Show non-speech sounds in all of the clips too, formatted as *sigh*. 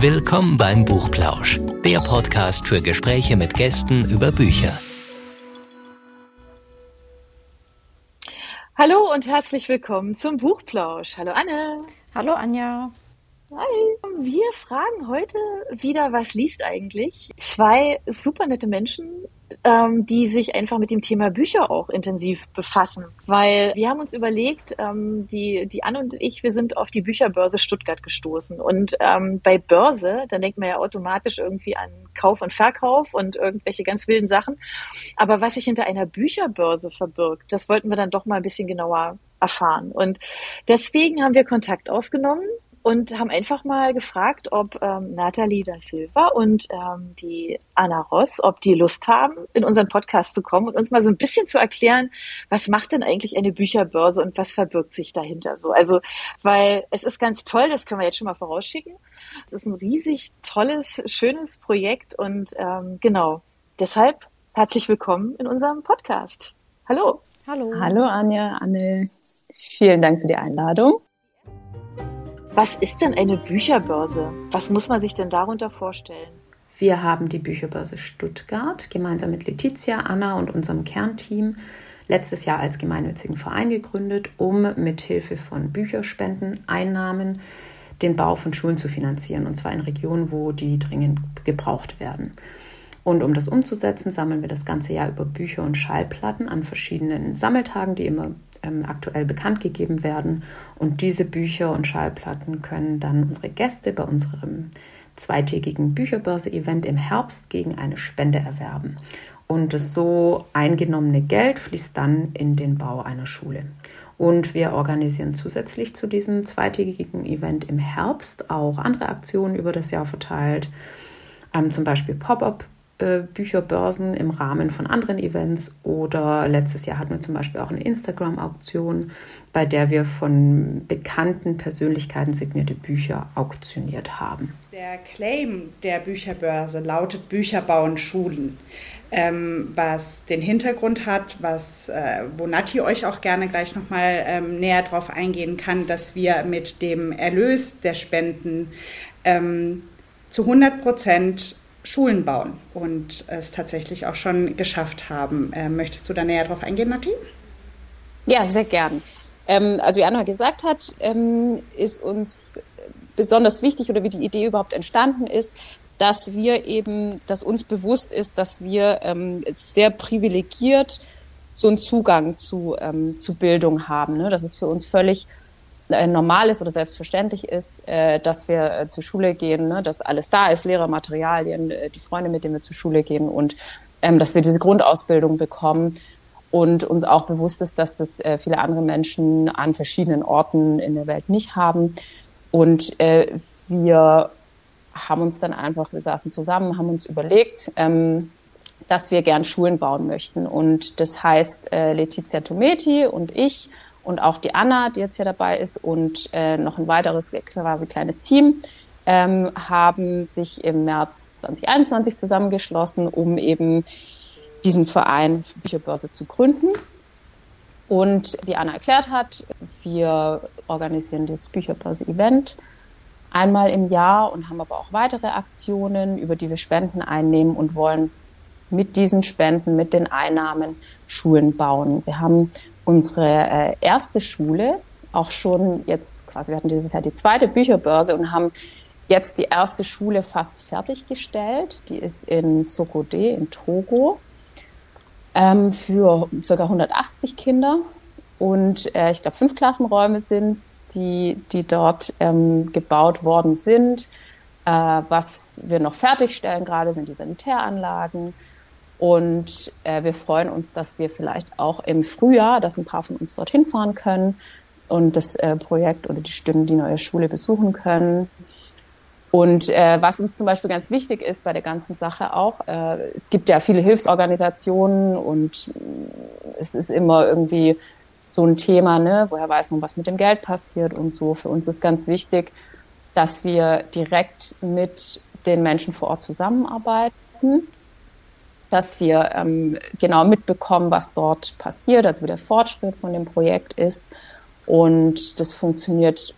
Willkommen beim Buchplausch, der Podcast für Gespräche mit Gästen über Bücher. Hallo und herzlich willkommen zum Buchplausch. Hallo Anne. Hallo Anja. Hi. Wir fragen heute wieder, was liest eigentlich? Zwei super nette Menschen, ähm, die sich einfach mit dem Thema Bücher auch intensiv befassen. Weil wir haben uns überlegt, ähm, die, die Anne und ich, wir sind auf die Bücherbörse Stuttgart gestoßen. Und ähm, bei Börse, da denkt man ja automatisch irgendwie an Kauf und Verkauf und irgendwelche ganz wilden Sachen. Aber was sich hinter einer Bücherbörse verbirgt, das wollten wir dann doch mal ein bisschen genauer erfahren. Und deswegen haben wir Kontakt aufgenommen und haben einfach mal gefragt, ob ähm, Nathalie da Silva und ähm, die Anna Ross, ob die Lust haben, in unseren Podcast zu kommen und uns mal so ein bisschen zu erklären, was macht denn eigentlich eine Bücherbörse und was verbirgt sich dahinter so. Also, weil es ist ganz toll, das können wir jetzt schon mal vorausschicken. Es ist ein riesig tolles, schönes Projekt und ähm, genau, deshalb herzlich willkommen in unserem Podcast. Hallo. Hallo. Hallo Anja, Anne. Vielen Dank für die Einladung. Was ist denn eine Bücherbörse? Was muss man sich denn darunter vorstellen? Wir haben die Bücherbörse Stuttgart gemeinsam mit Letizia, Anna und unserem Kernteam letztes Jahr als gemeinnützigen Verein gegründet, um mit Hilfe von Bücherspenden, Einnahmen den Bau von Schulen zu finanzieren, und zwar in Regionen, wo die dringend gebraucht werden. Und um das umzusetzen, sammeln wir das ganze Jahr über Bücher und Schallplatten an verschiedenen Sammeltagen, die immer ähm, aktuell bekannt gegeben werden. Und diese Bücher und Schallplatten können dann unsere Gäste bei unserem zweitägigen Bücherbörse-Event im Herbst gegen eine Spende erwerben. Und das so eingenommene Geld fließt dann in den Bau einer Schule. Und wir organisieren zusätzlich zu diesem zweitägigen Event im Herbst auch andere Aktionen über das Jahr verteilt, ähm, zum Beispiel Pop-up äh, Bücherbörsen im Rahmen von anderen Events oder letztes Jahr hatten wir zum Beispiel auch eine Instagram-Auktion, bei der wir von bekannten Persönlichkeiten signierte Bücher auktioniert haben. Der Claim der Bücherbörse lautet Bücher bauen Schulen. Ähm, was den Hintergrund hat, was, äh, wo Nati euch auch gerne gleich nochmal ähm, näher drauf eingehen kann, dass wir mit dem Erlös der Spenden ähm, zu 100 Prozent Schulen bauen und es tatsächlich auch schon geschafft haben. Ähm, möchtest du da näher drauf eingehen, Nati? Ja, sehr gern. Ähm, also wie Anna gesagt hat, ähm, ist uns besonders wichtig oder wie die Idee überhaupt entstanden ist, dass wir eben, dass uns bewusst ist, dass wir ähm, sehr privilegiert so einen Zugang zu, ähm, zu Bildung haben. Ne? Das ist für uns völlig normal ist oder selbstverständlich ist, äh, dass wir äh, zur Schule gehen, ne, dass alles da ist, Lehrer, Materialien, äh, die Freunde, mit denen wir zur Schule gehen und ähm, dass wir diese Grundausbildung bekommen und uns auch bewusst ist, dass das äh, viele andere Menschen an verschiedenen Orten in der Welt nicht haben. Und äh, wir haben uns dann einfach, wir saßen zusammen, haben uns überlegt, ähm, dass wir gern Schulen bauen möchten. Und das heißt, äh, Letizia Tometi und ich und auch die Anna, die jetzt hier dabei ist und äh, noch ein weiteres quasi kleines Team ähm, haben sich im März 2021 zusammengeschlossen, um eben diesen Verein Bücherbörse zu gründen. Und wie Anna erklärt hat, wir organisieren dieses Bücherbörse-Event einmal im Jahr und haben aber auch weitere Aktionen, über die wir Spenden einnehmen und wollen mit diesen Spenden, mit den Einnahmen Schulen bauen. Wir haben unsere äh, erste Schule auch schon jetzt quasi, wir hatten dieses Jahr die zweite Bücherbörse und haben jetzt die erste Schule fast fertiggestellt. Die ist in Sokode in Togo ähm, für ca. 180 Kinder. Und äh, ich glaube, fünf Klassenräume sind es, die, die dort ähm, gebaut worden sind. Äh, was wir noch fertigstellen gerade sind die Sanitäranlagen. Und äh, wir freuen uns, dass wir vielleicht auch im Frühjahr, dass ein paar von uns dorthin fahren können und das äh, Projekt oder die Stimmen die neue Schule besuchen können. Und äh, was uns zum Beispiel ganz wichtig ist bei der ganzen Sache auch, äh, es gibt ja viele Hilfsorganisationen und es ist immer irgendwie so ein Thema, ne? woher weiß man, was mit dem Geld passiert und so. Für uns ist ganz wichtig, dass wir direkt mit den Menschen vor Ort zusammenarbeiten dass wir ähm, genau mitbekommen, was dort passiert, also wie der Fortschritt von dem Projekt ist. Und das funktioniert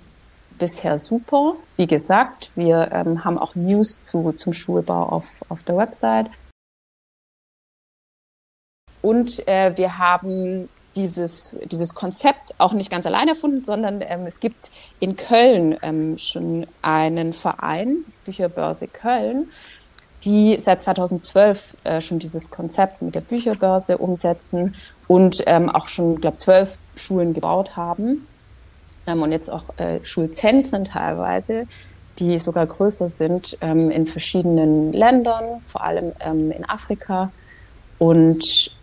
bisher super. Wie gesagt, wir ähm, haben auch News zu, zum Schulbau auf, auf der Website. Und äh, wir haben dieses, dieses Konzept auch nicht ganz allein erfunden, sondern ähm, es gibt in Köln ähm, schon einen Verein, Bücherbörse Köln, die seit 2012 äh, schon dieses Konzept mit der Bücherbörse umsetzen und ähm, auch schon, glaube zwölf Schulen gebaut haben ähm, und jetzt auch äh, Schulzentren teilweise, die sogar größer sind ähm, in verschiedenen Ländern, vor allem ähm, in Afrika. Und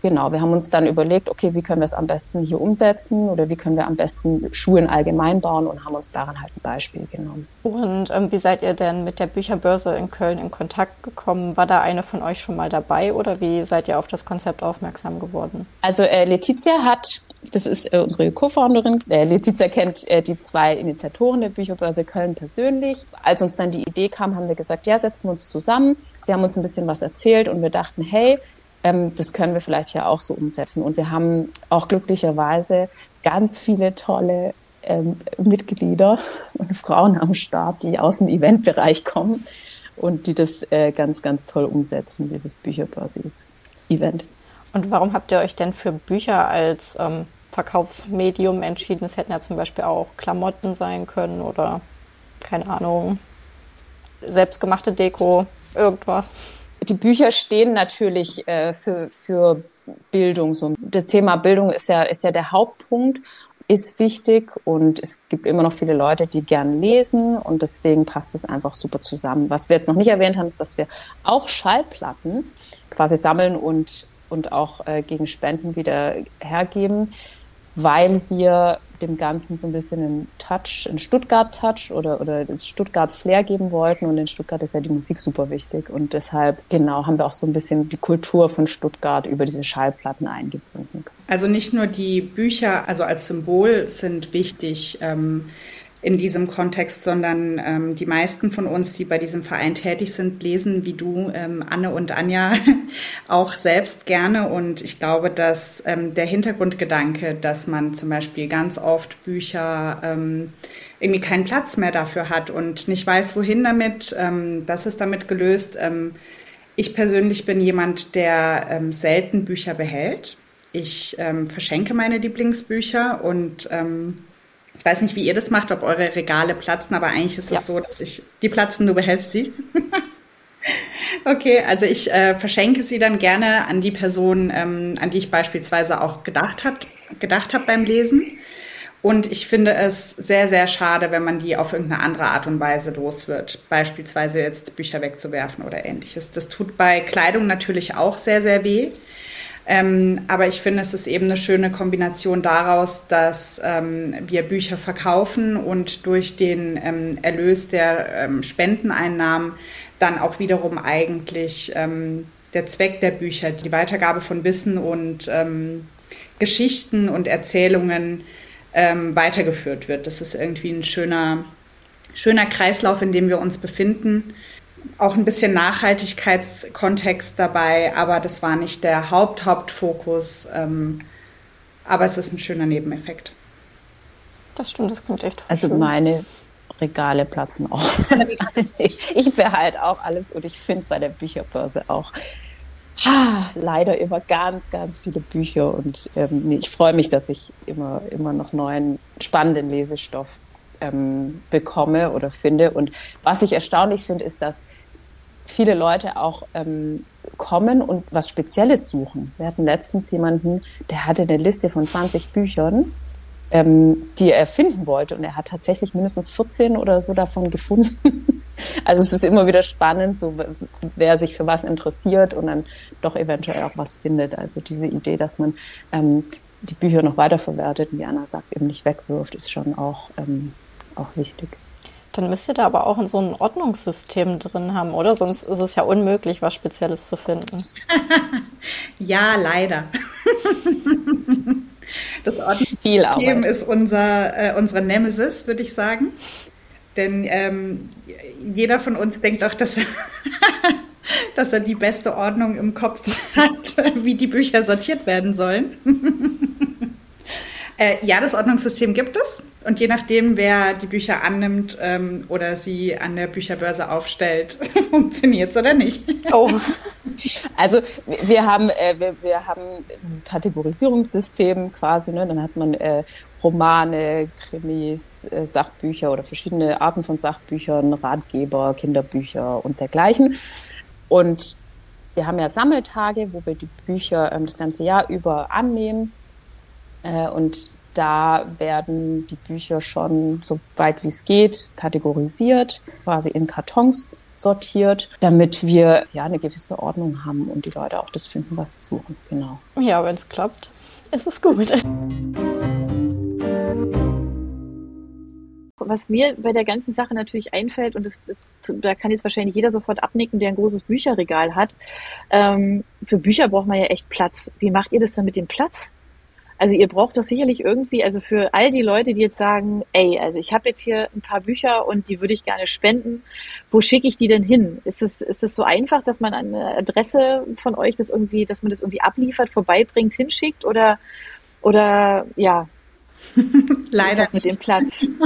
Genau, wir haben uns dann überlegt, okay, wie können wir es am besten hier umsetzen oder wie können wir am besten Schulen allgemein bauen und haben uns daran halt ein Beispiel genommen. Und ähm, wie seid ihr denn mit der Bücherbörse in Köln in Kontakt gekommen? War da eine von euch schon mal dabei oder wie seid ihr auf das Konzept aufmerksam geworden? Also äh, Letizia hat, das ist äh, unsere Co-Founderin, äh, Letizia kennt äh, die zwei Initiatoren der Bücherbörse Köln persönlich. Als uns dann die Idee kam, haben wir gesagt, ja, setzen wir uns zusammen. Sie haben uns ein bisschen was erzählt und wir dachten, hey, ähm, das können wir vielleicht ja auch so umsetzen. Und wir haben auch glücklicherweise ganz viele tolle ähm, Mitglieder und Frauen am Start, die aus dem Eventbereich kommen und die das äh, ganz, ganz toll umsetzen, dieses Bücherbörse-Event. Und warum habt ihr euch denn für Bücher als ähm, Verkaufsmedium entschieden? Es hätten ja zum Beispiel auch Klamotten sein können oder keine Ahnung, selbstgemachte Deko, irgendwas die Bücher stehen natürlich äh, für, für Bildung. So. Das Thema Bildung ist ja, ist ja der Hauptpunkt, ist wichtig und es gibt immer noch viele Leute, die gern lesen und deswegen passt es einfach super zusammen. Was wir jetzt noch nicht erwähnt haben, ist, dass wir auch Schallplatten quasi sammeln und, und auch äh, gegen Spenden wieder hergeben, weil wir dem Ganzen so ein bisschen einen Touch, einen Stuttgart-Touch oder, oder das Stuttgart-Flair geben wollten. Und in Stuttgart ist ja die Musik super wichtig. Und deshalb, genau, haben wir auch so ein bisschen die Kultur von Stuttgart über diese Schallplatten eingebunden. Also nicht nur die Bücher, also als Symbol sind wichtig. Ähm, in diesem Kontext, sondern ähm, die meisten von uns, die bei diesem Verein tätig sind, lesen wie du, ähm, Anne und Anja, *laughs* auch selbst gerne. Und ich glaube, dass ähm, der Hintergrundgedanke, dass man zum Beispiel ganz oft Bücher ähm, irgendwie keinen Platz mehr dafür hat und nicht weiß, wohin damit, ähm, das ist damit gelöst. Ähm, ich persönlich bin jemand, der ähm, selten Bücher behält. Ich ähm, verschenke meine Lieblingsbücher und ähm, ich weiß nicht, wie ihr das macht, ob eure Regale platzen, aber eigentlich ist ja. es so, dass ich die platzen, du behältst sie. *laughs* okay, also ich äh, verschenke sie dann gerne an die Person, ähm, an die ich beispielsweise auch gedacht habe gedacht hab beim Lesen. Und ich finde es sehr, sehr schade, wenn man die auf irgendeine andere Art und Weise los wird. Beispielsweise jetzt Bücher wegzuwerfen oder ähnliches. Das tut bei Kleidung natürlich auch sehr, sehr weh. Ähm, aber ich finde, es ist eben eine schöne Kombination daraus, dass ähm, wir Bücher verkaufen und durch den ähm, Erlös der ähm, Spendeneinnahmen dann auch wiederum eigentlich ähm, der Zweck der Bücher, die Weitergabe von Wissen und ähm, Geschichten und Erzählungen weitergeführt wird. Das ist irgendwie ein schöner, schöner Kreislauf, in dem wir uns befinden auch ein bisschen Nachhaltigkeitskontext dabei, aber das war nicht der Haupt Hauptfokus. Ähm, aber es ist ein schöner Nebeneffekt. Das stimmt, das klingt echt Also schön. meine Regale platzen auch. ich, *laughs* ich behalte auch alles und ich finde bei der Bücherbörse auch ha, leider immer ganz, ganz viele Bücher und ähm, ich freue mich, dass ich immer, immer noch neuen, spannenden Lesestoff ähm, bekomme oder finde. Und was ich erstaunlich finde, ist, dass viele Leute auch ähm, kommen und was Spezielles suchen. Wir hatten letztens jemanden, der hatte eine Liste von 20 Büchern, ähm, die er finden wollte. Und er hat tatsächlich mindestens 14 oder so davon gefunden. *laughs* also es ist immer wieder spannend, so wer sich für was interessiert und dann doch eventuell auch was findet. Also diese Idee, dass man ähm, die Bücher noch weiterverwertet, wie Anna sagt, eben nicht wegwirft, ist schon auch, ähm, auch wichtig. Dann müsst ihr da aber auch so ein Ordnungssystem drin haben, oder? Sonst ist es ja unmöglich, was Spezielles zu finden. *laughs* ja, leider. *laughs* das Ordnungssystem ist unser, äh, unsere Nemesis, würde ich sagen. Denn ähm, jeder von uns denkt auch, dass er, *laughs* dass er die beste Ordnung im Kopf hat, wie die Bücher sortiert werden sollen. Äh, ja, das Ordnungssystem gibt es. Und je nachdem, wer die Bücher annimmt ähm, oder sie an der Bücherbörse aufstellt, *laughs* funktioniert es oder nicht. Oh. Also wir haben, äh, wir, wir, haben ein Kategorisierungssystem quasi. Ne? Dann hat man äh, Romane, Krimis, äh, Sachbücher oder verschiedene Arten von Sachbüchern, Ratgeber, Kinderbücher und dergleichen. Und wir haben ja Sammeltage, wo wir die Bücher ähm, das ganze Jahr über annehmen. Äh, und da werden die Bücher schon so weit wie es geht kategorisiert, quasi in Kartons sortiert, damit wir ja eine gewisse Ordnung haben und die Leute auch das finden, was sie suchen. Genau. Ja, wenn es klappt, ist es gut. Was mir bei der ganzen Sache natürlich einfällt, und das, das, da kann jetzt wahrscheinlich jeder sofort abnicken, der ein großes Bücherregal hat, ähm, für Bücher braucht man ja echt Platz. Wie macht ihr das dann mit dem Platz? Also ihr braucht doch sicherlich irgendwie, also für all die Leute, die jetzt sagen, ey, also ich habe jetzt hier ein paar Bücher und die würde ich gerne spenden, wo schicke ich die denn hin? Ist es, ist es so einfach, dass man eine Adresse von euch das irgendwie, dass man das irgendwie abliefert, vorbeibringt, hinschickt oder, oder ja, *laughs* Leider mit dem Platz. *laughs*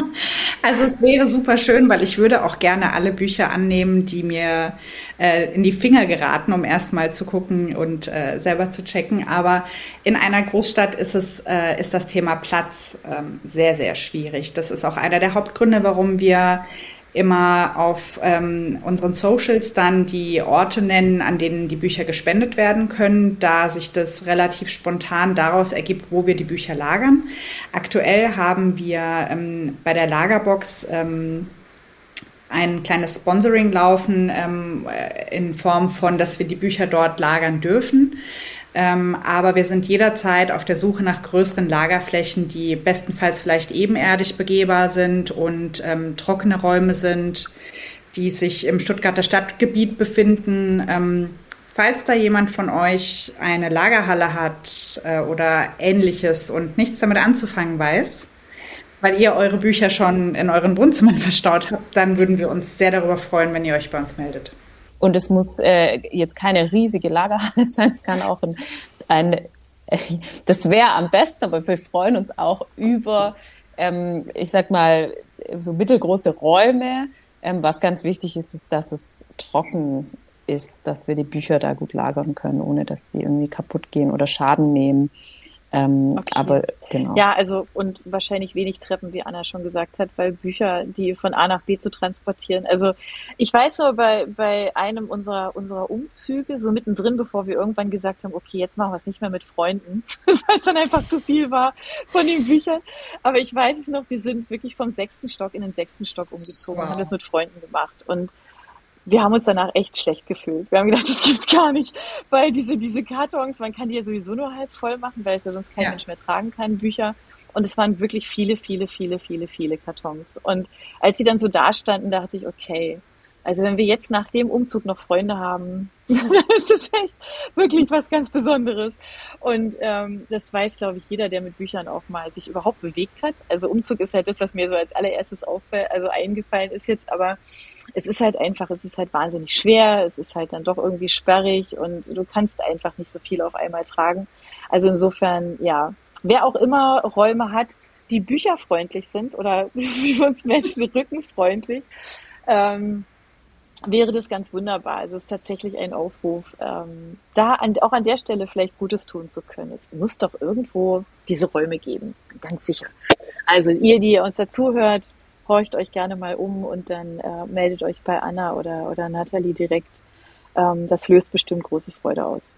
Also es wäre super schön, weil ich würde auch gerne alle Bücher annehmen, die mir äh, in die Finger geraten, um erstmal zu gucken und äh, selber zu checken. Aber in einer Großstadt ist es äh, ist das Thema Platz ähm, sehr sehr schwierig. Das ist auch einer der Hauptgründe, warum wir immer auf ähm, unseren Socials dann die Orte nennen, an denen die Bücher gespendet werden können, da sich das relativ spontan daraus ergibt, wo wir die Bücher lagern. Aktuell haben wir ähm, bei der Lagerbox ähm, ein kleines Sponsoring laufen ähm, in Form von, dass wir die Bücher dort lagern dürfen. Ähm, aber wir sind jederzeit auf der Suche nach größeren Lagerflächen, die bestenfalls vielleicht ebenerdig begehbar sind und ähm, trockene Räume sind, die sich im Stuttgarter Stadtgebiet befinden. Ähm, falls da jemand von euch eine Lagerhalle hat äh, oder ähnliches und nichts damit anzufangen weiß, weil ihr eure Bücher schon in euren Wohnzimmern *laughs* verstaut habt, dann würden wir uns sehr darüber freuen, wenn ihr euch bei uns meldet. Und es muss äh, jetzt keine riesige Lagerhalle *laughs* sein, es kann auch ein, ein *laughs* das wäre am besten, aber wir freuen uns auch über, ähm, ich sag mal, so mittelgroße Räume. Ähm, was ganz wichtig ist, ist, dass es trocken ist, dass wir die Bücher da gut lagern können, ohne dass sie irgendwie kaputt gehen oder Schaden nehmen. Ähm, okay. Aber genau. Ja, also und wahrscheinlich wenig Treppen, wie Anna schon gesagt hat, weil Bücher, die von A nach B zu transportieren. Also ich weiß nur bei, bei einem unserer, unserer Umzüge, so mittendrin, bevor wir irgendwann gesagt haben, okay, jetzt machen wir es nicht mehr mit Freunden, *laughs* weil es dann einfach zu viel war von den Büchern. Aber ich weiß es noch, wir sind wirklich vom sechsten Stock in den sechsten Stock umgezogen wow. und haben das mit Freunden gemacht. Und wir haben uns danach echt schlecht gefühlt. Wir haben gedacht, das gibt's gar nicht, weil diese, diese Kartons, man kann die ja sowieso nur halb voll machen, weil es ja sonst kein ja. Mensch mehr tragen kann, Bücher. Und es waren wirklich viele, viele, viele, viele, viele Kartons. Und als sie dann so da standen, dachte ich, okay, also wenn wir jetzt nach dem Umzug noch Freunde haben, *laughs* dann ist es echt wirklich was ganz Besonderes. Und ähm, das weiß, glaube ich, jeder, der mit Büchern auch mal sich überhaupt bewegt hat. Also Umzug ist halt das, was mir so als allererstes auffällt, also eingefallen ist jetzt, aber es ist halt einfach, es ist halt wahnsinnig schwer, es ist halt dann doch irgendwie sperrig und du kannst einfach nicht so viel auf einmal tragen. Also insofern, ja, wer auch immer Räume hat, die bücherfreundlich sind oder *laughs* wie uns Menschen rückenfreundlich, ähm, wäre das ganz wunderbar. Also es ist tatsächlich ein Aufruf, ähm, da an, auch an der Stelle vielleicht Gutes tun zu können. Es muss doch irgendwo diese Räume geben, ganz sicher. Also ihr, die uns dazuhört, horcht euch gerne mal um und dann äh, meldet euch bei Anna oder, oder Nathalie direkt. Ähm, das löst bestimmt große Freude aus.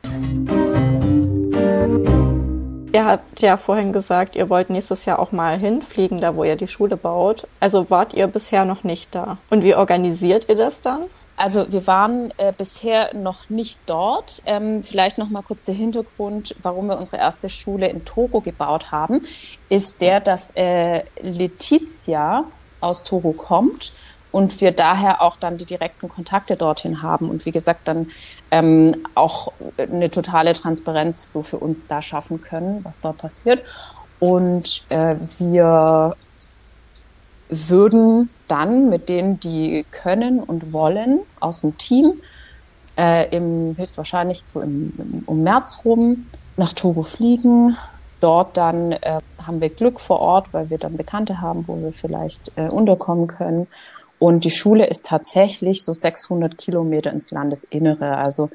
Ihr habt ja vorhin gesagt, ihr wollt nächstes Jahr auch mal hinfliegen, da wo ihr die Schule baut. Also wart ihr bisher noch nicht da. Und wie organisiert ihr das dann? Also wir waren äh, bisher noch nicht dort. Ähm, vielleicht noch mal kurz der Hintergrund, warum wir unsere erste Schule in Togo gebaut haben, ist der, dass äh, Letizia aus Togo kommt und wir daher auch dann die direkten Kontakte dorthin haben und wie gesagt dann ähm, auch eine totale Transparenz so für uns da schaffen können, was dort passiert. Und äh, wir würden dann mit denen, die können und wollen, aus dem Team äh, im höchstwahrscheinlich so im, im, um März rum nach Togo fliegen, dort dann äh, haben wir Glück vor Ort, weil wir dann Bekannte haben, wo wir vielleicht äh, unterkommen können. Und die Schule ist tatsächlich so 600 Kilometer ins Landesinnere, also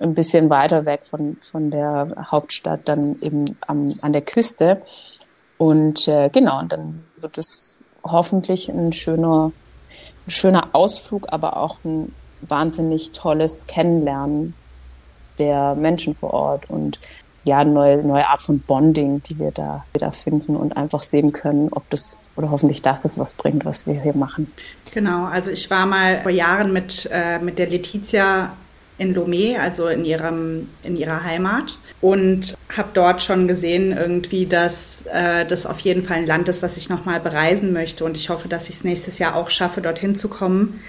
ein bisschen weiter weg von, von der Hauptstadt, dann eben am, an der Küste. Und äh, genau, und dann wird es hoffentlich ein schöner, ein schöner Ausflug, aber auch ein wahnsinnig tolles Kennenlernen der Menschen vor Ort und ja, neue, neue Art von Bonding, die wir da wieder finden und einfach sehen können, ob das oder hoffentlich das ist, was bringt, was wir hier machen. Genau, also ich war mal vor Jahren mit, äh, mit der Letizia in Lomé, also in, ihrem, in ihrer Heimat und habe dort schon gesehen irgendwie, dass äh, das auf jeden Fall ein Land ist, was ich nochmal bereisen möchte und ich hoffe, dass ich es nächstes Jahr auch schaffe, dorthin zu kommen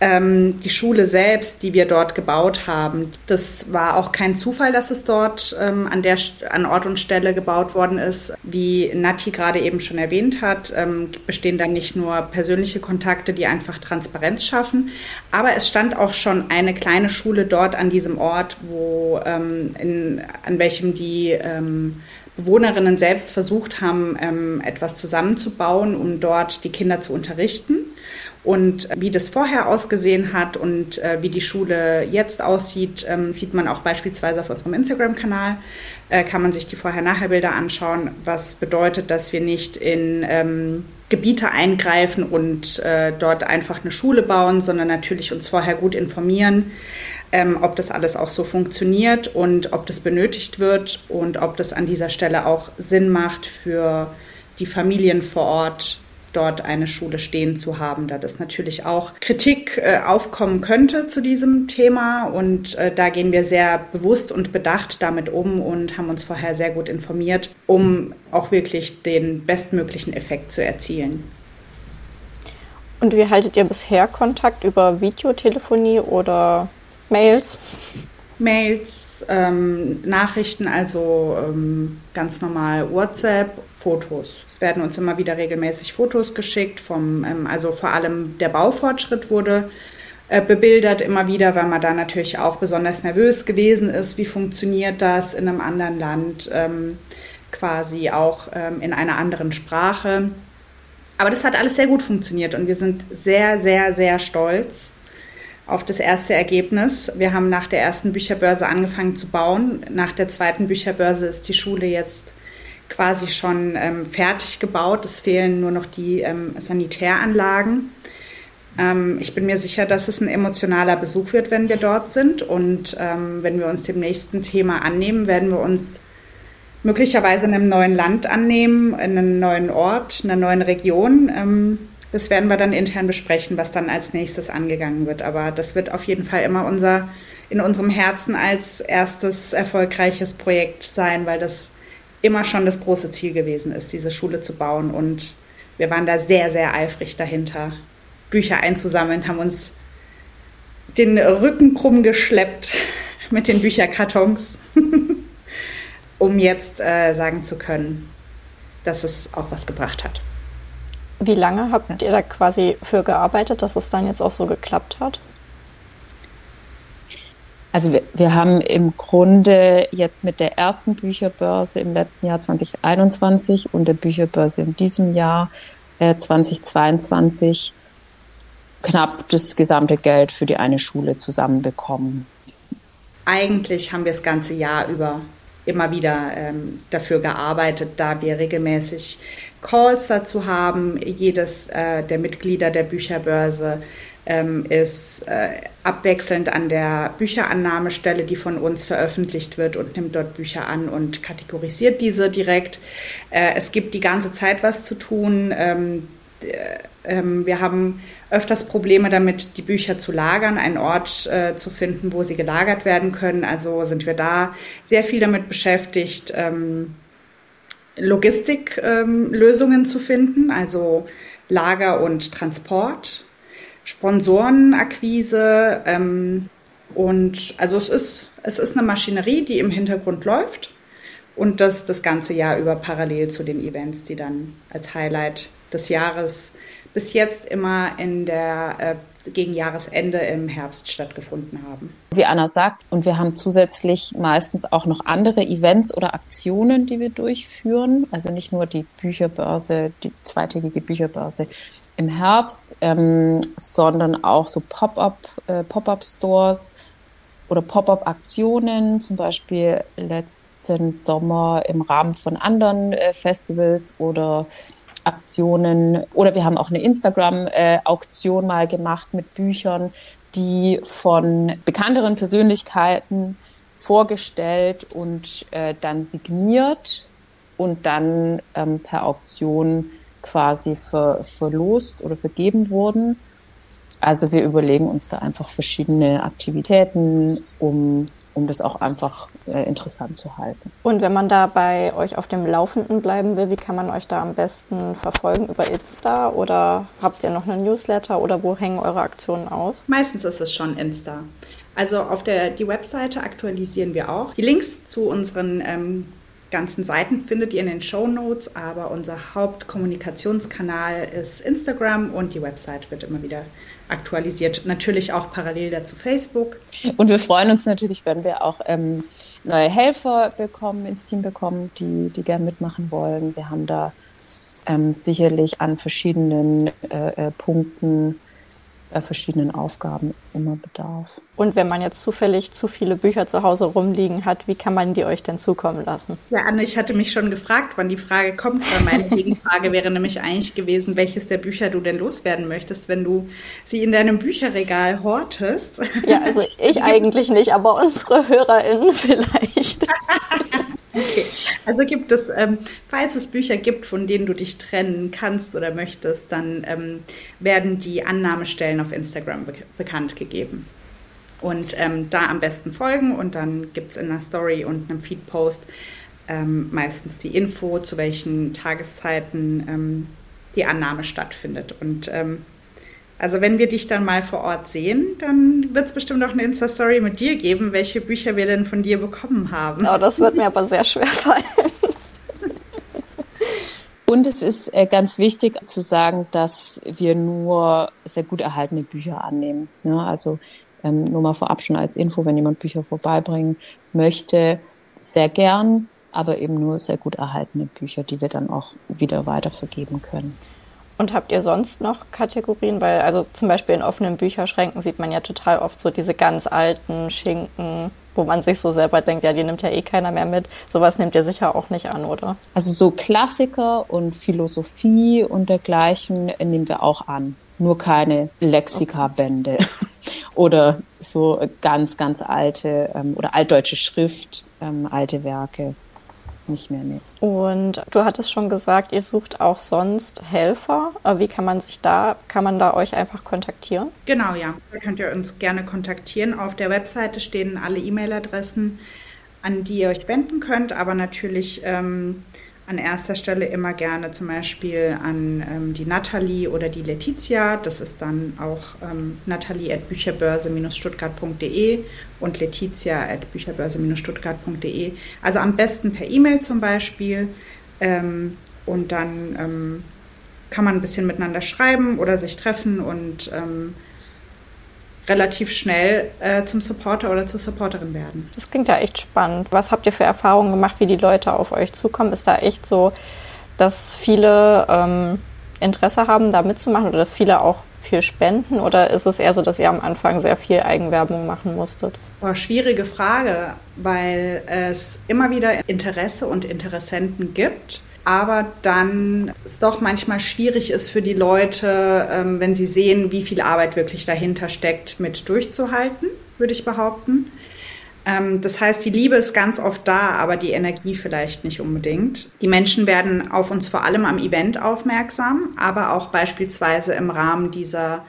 ähm, die Schule selbst, die wir dort gebaut haben, das war auch kein Zufall, dass es dort ähm, an, der, an Ort und Stelle gebaut worden ist. Wie Nati gerade eben schon erwähnt hat, ähm, bestehen dann nicht nur persönliche Kontakte, die einfach Transparenz schaffen, aber es stand auch schon eine kleine Schule dort an diesem Ort, wo, ähm, in, an welchem die ähm, Bewohnerinnen selbst versucht haben, ähm, etwas zusammenzubauen, um dort die Kinder zu unterrichten. Und wie das vorher ausgesehen hat und äh, wie die Schule jetzt aussieht, ähm, sieht man auch beispielsweise auf unserem Instagram-Kanal. Äh, kann man sich die Vorher-Nachher-Bilder anschauen, was bedeutet, dass wir nicht in ähm, Gebiete eingreifen und äh, dort einfach eine Schule bauen, sondern natürlich uns vorher gut informieren, ähm, ob das alles auch so funktioniert und ob das benötigt wird und ob das an dieser Stelle auch Sinn macht für die Familien vor Ort, dort eine Schule stehen zu haben, da das natürlich auch Kritik äh, aufkommen könnte zu diesem Thema. Und äh, da gehen wir sehr bewusst und bedacht damit um und haben uns vorher sehr gut informiert, um auch wirklich den bestmöglichen Effekt zu erzielen. Und wie haltet ihr bisher Kontakt über Videotelefonie oder Mails? Mails, ähm, Nachrichten, also ähm, ganz normal WhatsApp, Fotos werden uns immer wieder regelmäßig Fotos geschickt, vom, ähm, also vor allem der Baufortschritt wurde äh, bebildert immer wieder, weil man da natürlich auch besonders nervös gewesen ist, wie funktioniert das in einem anderen Land, ähm, quasi auch ähm, in einer anderen Sprache. Aber das hat alles sehr gut funktioniert und wir sind sehr, sehr, sehr stolz auf das erste Ergebnis. Wir haben nach der ersten Bücherbörse angefangen zu bauen. Nach der zweiten Bücherbörse ist die Schule jetzt quasi schon ähm, fertig gebaut. Es fehlen nur noch die ähm, Sanitäranlagen. Ähm, ich bin mir sicher, dass es ein emotionaler Besuch wird, wenn wir dort sind. Und ähm, wenn wir uns dem nächsten Thema annehmen, werden wir uns möglicherweise in einem neuen Land annehmen, in einem neuen Ort, in einer neuen Region. Das werden wir dann intern besprechen, was dann als nächstes angegangen wird. Aber das wird auf jeden Fall immer unser in unserem Herzen als erstes erfolgreiches Projekt sein, weil das immer schon das große Ziel gewesen ist, diese Schule zu bauen. Und wir waren da sehr, sehr eifrig dahinter, Bücher einzusammeln, haben uns den Rücken krumm geschleppt *laughs* mit den Bücherkartons, *laughs* um jetzt äh, sagen zu können, dass es auch was gebracht hat. Wie lange habt ihr da quasi für gearbeitet, dass es dann jetzt auch so geklappt hat? Also wir, wir haben im Grunde jetzt mit der ersten Bücherbörse im letzten Jahr 2021 und der Bücherbörse in diesem Jahr äh, 2022 knapp das gesamte Geld für die eine Schule zusammenbekommen. Eigentlich haben wir das ganze Jahr über immer wieder ähm, dafür gearbeitet, da wir regelmäßig Calls dazu haben. Jedes äh, der Mitglieder der Bücherbörse ähm, ist äh, abwechselnd an der Bücherannahmestelle, die von uns veröffentlicht wird und nimmt dort Bücher an und kategorisiert diese direkt. Äh, es gibt die ganze Zeit was zu tun. Ähm, ähm, wir haben öfters Probleme damit, die Bücher zu lagern, einen Ort äh, zu finden, wo sie gelagert werden können. Also sind wir da sehr viel damit beschäftigt, ähm, Logistiklösungen ähm, zu finden, also Lager und Transport. Sponsorenakquise. Ähm, und also es ist, es ist eine Maschinerie, die im Hintergrund läuft und das das ganze Jahr über parallel zu den Events, die dann als Highlight des Jahres bis jetzt immer in der äh, gegen Jahresende im Herbst stattgefunden haben. Wie Anna sagt, und wir haben zusätzlich meistens auch noch andere Events oder Aktionen, die wir durchführen. Also nicht nur die Bücherbörse, die zweitägige Bücherbörse im Herbst, ähm, sondern auch so Pop-up, äh, Pop-up-Stores oder Pop-up-Aktionen, zum Beispiel letzten Sommer im Rahmen von anderen äh, Festivals oder Aktionen. Oder wir haben auch eine Instagram-Auktion mal gemacht mit Büchern, die von bekannteren Persönlichkeiten vorgestellt und äh, dann signiert und dann ähm, per Auktion quasi ver, verlost oder vergeben wurden. Also wir überlegen uns da einfach verschiedene Aktivitäten, um, um das auch einfach äh, interessant zu halten. Und wenn man da bei euch auf dem Laufenden bleiben will, wie kann man euch da am besten verfolgen? Über Insta oder habt ihr noch einen Newsletter oder wo hängen eure Aktionen aus? Meistens ist es schon Insta. Also auf der die Webseite aktualisieren wir auch. Die Links zu unseren ähm, ganzen Seiten findet ihr in den Show Notes, aber unser Hauptkommunikationskanal ist Instagram und die Website wird immer wieder aktualisiert. Natürlich auch parallel dazu Facebook. Und wir freuen uns natürlich, wenn wir auch ähm, neue Helfer bekommen, ins Team bekommen, die, die gerne mitmachen wollen. Wir haben da ähm, sicherlich an verschiedenen äh, äh, Punkten verschiedenen Aufgaben immer bedarf. Und wenn man jetzt zufällig zu viele Bücher zu Hause rumliegen hat, wie kann man die euch denn zukommen lassen? Ja, Anne, ich hatte mich schon gefragt, wann die Frage kommt, weil meine *laughs* Gegenfrage wäre nämlich eigentlich gewesen, welches der Bücher du denn loswerden möchtest, wenn du sie in deinem Bücherregal hortest. Ja, also ich *laughs* eigentlich nicht, aber unsere HörerInnen *laughs* vielleicht. Okay, also gibt es, ähm, falls es Bücher gibt, von denen du dich trennen kannst oder möchtest, dann ähm, werden die Annahmestellen auf Instagram be bekannt gegeben. Und ähm, da am besten folgen und dann gibt es in einer Story und einem Feed-Post ähm, meistens die Info, zu welchen Tageszeiten ähm, die Annahme stattfindet. Und ähm, also wenn wir dich dann mal vor Ort sehen, dann wird es bestimmt auch eine Insta-Story mit dir geben, welche Bücher wir denn von dir bekommen haben. Oh, das wird mir aber sehr schwer fallen. Und es ist äh, ganz wichtig zu sagen, dass wir nur sehr gut erhaltene Bücher annehmen. Ja, also ähm, nur mal vorab schon als Info, wenn jemand Bücher vorbeibringen möchte, sehr gern, aber eben nur sehr gut erhaltene Bücher, die wir dann auch wieder weitervergeben können. Und habt ihr sonst noch Kategorien? Weil, also zum Beispiel in offenen Bücherschränken sieht man ja total oft so diese ganz alten Schinken, wo man sich so selber denkt, ja, die nimmt ja eh keiner mehr mit. Sowas nehmt ihr sicher auch nicht an, oder? Also so Klassiker und Philosophie und dergleichen nehmen wir auch an. Nur keine Lexikabände *laughs* oder so ganz, ganz alte ähm, oder altdeutsche Schrift, ähm, alte Werke nicht mehr. Nee. Und du hattest schon gesagt, ihr sucht auch sonst Helfer. Wie kann man sich da, kann man da euch einfach kontaktieren? Genau, ja. Da könnt ihr uns gerne kontaktieren. Auf der Webseite stehen alle E-Mail-Adressen, an die ihr euch wenden könnt, aber natürlich ähm, an erster Stelle immer gerne zum Beispiel an ähm, die Nathalie oder die Letizia. Das ist dann auch ähm, Nathalie at bücherbörse-stuttgart.de und Letizia at bücherbörse-stuttgart.de. Also am besten per E-Mail zum Beispiel. Ähm, und dann ähm, kann man ein bisschen miteinander schreiben oder sich treffen und ähm, relativ schnell äh, zum Supporter oder zur Supporterin werden. Das klingt ja echt spannend. Was habt ihr für Erfahrungen gemacht, wie die Leute auf euch zukommen? Ist da echt so, dass viele ähm, Interesse haben, da mitzumachen oder dass viele auch viel spenden? Oder ist es eher so, dass ihr am Anfang sehr viel Eigenwerbung machen musstet? Boah, schwierige Frage, weil es immer wieder Interesse und Interessenten gibt aber dann es doch manchmal schwierig ist für die Leute, ähm, wenn sie sehen, wie viel Arbeit wirklich dahinter steckt, mit durchzuhalten, würde ich behaupten. Ähm, das heißt, die Liebe ist ganz oft da, aber die Energie vielleicht nicht unbedingt. Die Menschen werden auf uns vor allem am Event aufmerksam, aber auch beispielsweise im Rahmen dieser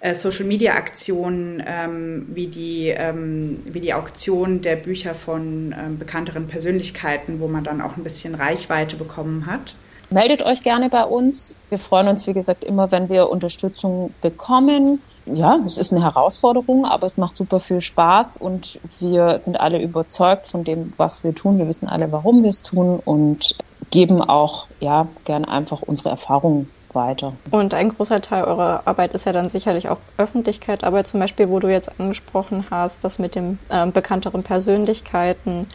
äh, Social Media Aktionen ähm, wie, die, ähm, wie die Auktion der Bücher von ähm, bekannteren Persönlichkeiten, wo man dann auch ein bisschen Reichweite bekommen hat. Meldet euch gerne bei uns. Wir freuen uns, wie gesagt, immer, wenn wir Unterstützung bekommen. Ja, es ist eine Herausforderung, aber es macht super viel Spaß und wir sind alle überzeugt von dem, was wir tun. Wir wissen alle, warum wir es tun und geben auch ja gern einfach unsere Erfahrungen weiter. Und ein großer Teil eurer Arbeit ist ja dann sicherlich auch Öffentlichkeit, aber zum Beispiel, wo du jetzt angesprochen hast, das mit den äh, bekannteren Persönlichkeiten,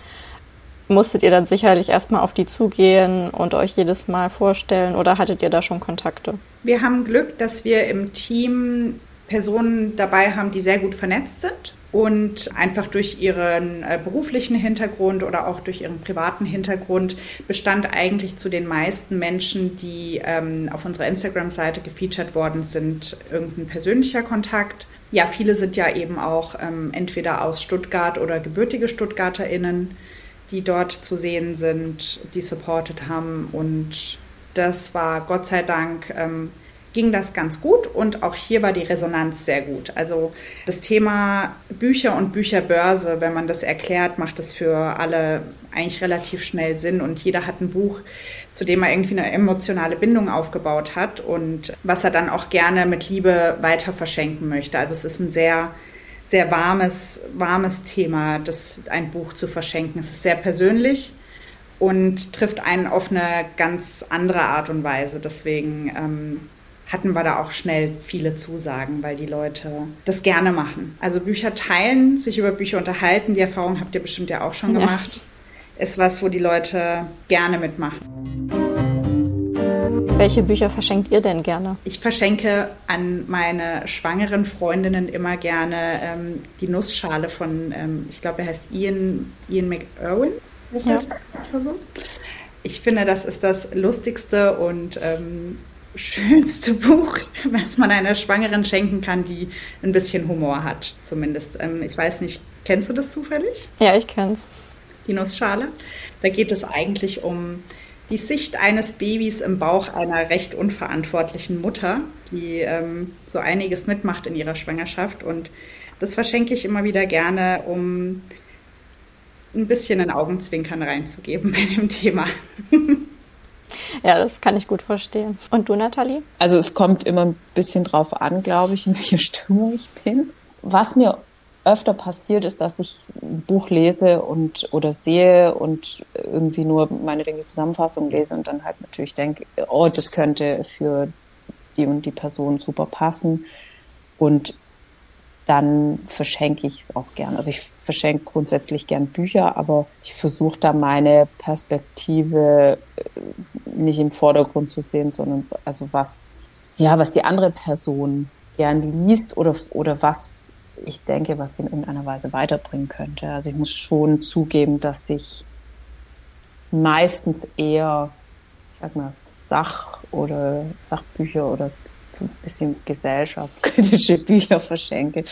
musstet ihr dann sicherlich erstmal auf die zugehen und euch jedes Mal vorstellen oder hattet ihr da schon Kontakte? Wir haben Glück, dass wir im Team Personen dabei haben, die sehr gut vernetzt sind und einfach durch ihren äh, beruflichen Hintergrund oder auch durch ihren privaten Hintergrund bestand eigentlich zu den meisten Menschen, die ähm, auf unserer Instagram-Seite gefeatured worden sind, irgendein persönlicher Kontakt. Ja, viele sind ja eben auch ähm, entweder aus Stuttgart oder gebürtige StuttgarterInnen die dort zu sehen sind, die supported haben. Und das war Gott sei Dank, ähm, ging das ganz gut und auch hier war die Resonanz sehr gut. Also das Thema Bücher und Bücherbörse, wenn man das erklärt, macht es für alle eigentlich relativ schnell Sinn und jeder hat ein Buch, zu dem er irgendwie eine emotionale Bindung aufgebaut hat und was er dann auch gerne mit Liebe weiter verschenken möchte. Also es ist ein sehr sehr warmes, warmes Thema, das ein Buch zu verschenken. Es ist sehr persönlich und trifft einen auf eine ganz andere Art und Weise. Deswegen ähm, hatten wir da auch schnell viele Zusagen, weil die Leute das gerne machen. Also Bücher teilen, sich über Bücher unterhalten, die Erfahrung habt ihr bestimmt ja auch schon gemacht, ja. ist was, wo die Leute gerne mitmachen. Welche Bücher verschenkt ihr denn gerne? Ich verschenke an meine schwangeren Freundinnen immer gerne ähm, die Nussschale von, ähm, ich glaube, er heißt Ian, Ian McIrwin. Ja. Ich finde, das ist das lustigste und ähm, schönste Buch, was man einer Schwangeren schenken kann, die ein bisschen Humor hat, zumindest. Ähm, ich weiß nicht, kennst du das zufällig? Ja, ich kenn's. Die Nussschale. Da geht es eigentlich um die Sicht eines Babys im Bauch einer recht unverantwortlichen Mutter, die ähm, so einiges mitmacht in ihrer Schwangerschaft. Und das verschenke ich immer wieder gerne, um ein bisschen ein Augenzwinkern reinzugeben bei dem Thema. *laughs* *laughs* Ja, das kann ich gut verstehen. Und du, Nathalie? Also es kommt immer ein bisschen drauf an, glaube ich, in welcher Stimmung ich bin. Was mir öfter passiert, ist, dass ich ein Buch lese und oder sehe und irgendwie nur meine die Zusammenfassung lese und dann halt natürlich denke, oh, das könnte für die und die Person super passen. Und dann verschenke ich es auch gern. Also ich verschenke grundsätzlich gern Bücher, aber ich versuche da meine Perspektive äh, nicht im Vordergrund zu sehen, sondern also was, ja, was die andere Person gern liest oder, oder was ich denke, was sie in irgendeiner Weise weiterbringen könnte. Also ich muss schon zugeben, dass ich meistens eher, ich sag mal, Sach- oder Sachbücher oder so ein bisschen gesellschaftskritische *laughs* Bücher verschenke.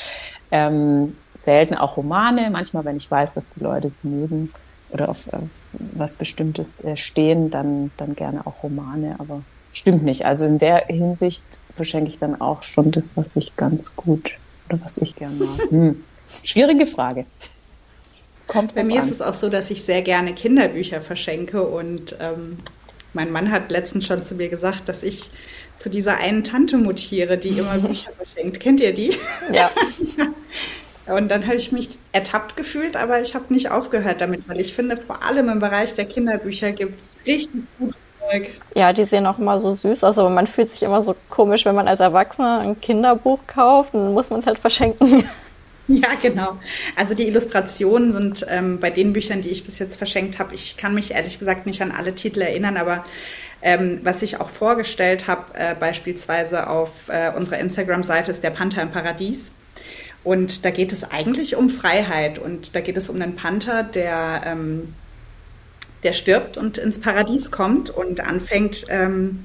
Ähm, selten auch Romane, manchmal, wenn ich weiß, dass die Leute sie mögen oder auf äh, was Bestimmtes äh, stehen, dann, dann gerne auch Romane, aber stimmt nicht. Also in der Hinsicht verschenke ich dann auch schon das, was ich ganz gut oder was ich gerne mag? *laughs* Hm. Schwierige Frage. Es kommt Bei mir an. ist es auch so, dass ich sehr gerne Kinderbücher verschenke und ähm, mein Mann hat letztens schon zu mir gesagt, dass ich zu dieser einen Tante mutiere, die immer *laughs* Bücher verschenkt. Kennt ihr die? Ja. *laughs* Und dann habe ich mich ertappt gefühlt, aber ich habe nicht aufgehört damit, weil ich finde, vor allem im Bereich der Kinderbücher gibt es richtig gutes Zeug. Ja, die sehen auch immer so süß aus, aber man fühlt sich immer so komisch, wenn man als Erwachsener ein Kinderbuch kauft, dann muss man es halt verschenken. *laughs* Ja, genau. Also die Illustrationen sind ähm, bei den Büchern, die ich bis jetzt verschenkt habe, ich kann mich ehrlich gesagt nicht an alle Titel erinnern, aber ähm, was ich auch vorgestellt habe, äh, beispielsweise auf äh, unserer Instagram-Seite, ist der Panther im Paradies. Und da geht es eigentlich um Freiheit und da geht es um einen Panther, der ähm, der stirbt und ins Paradies kommt und anfängt, ähm,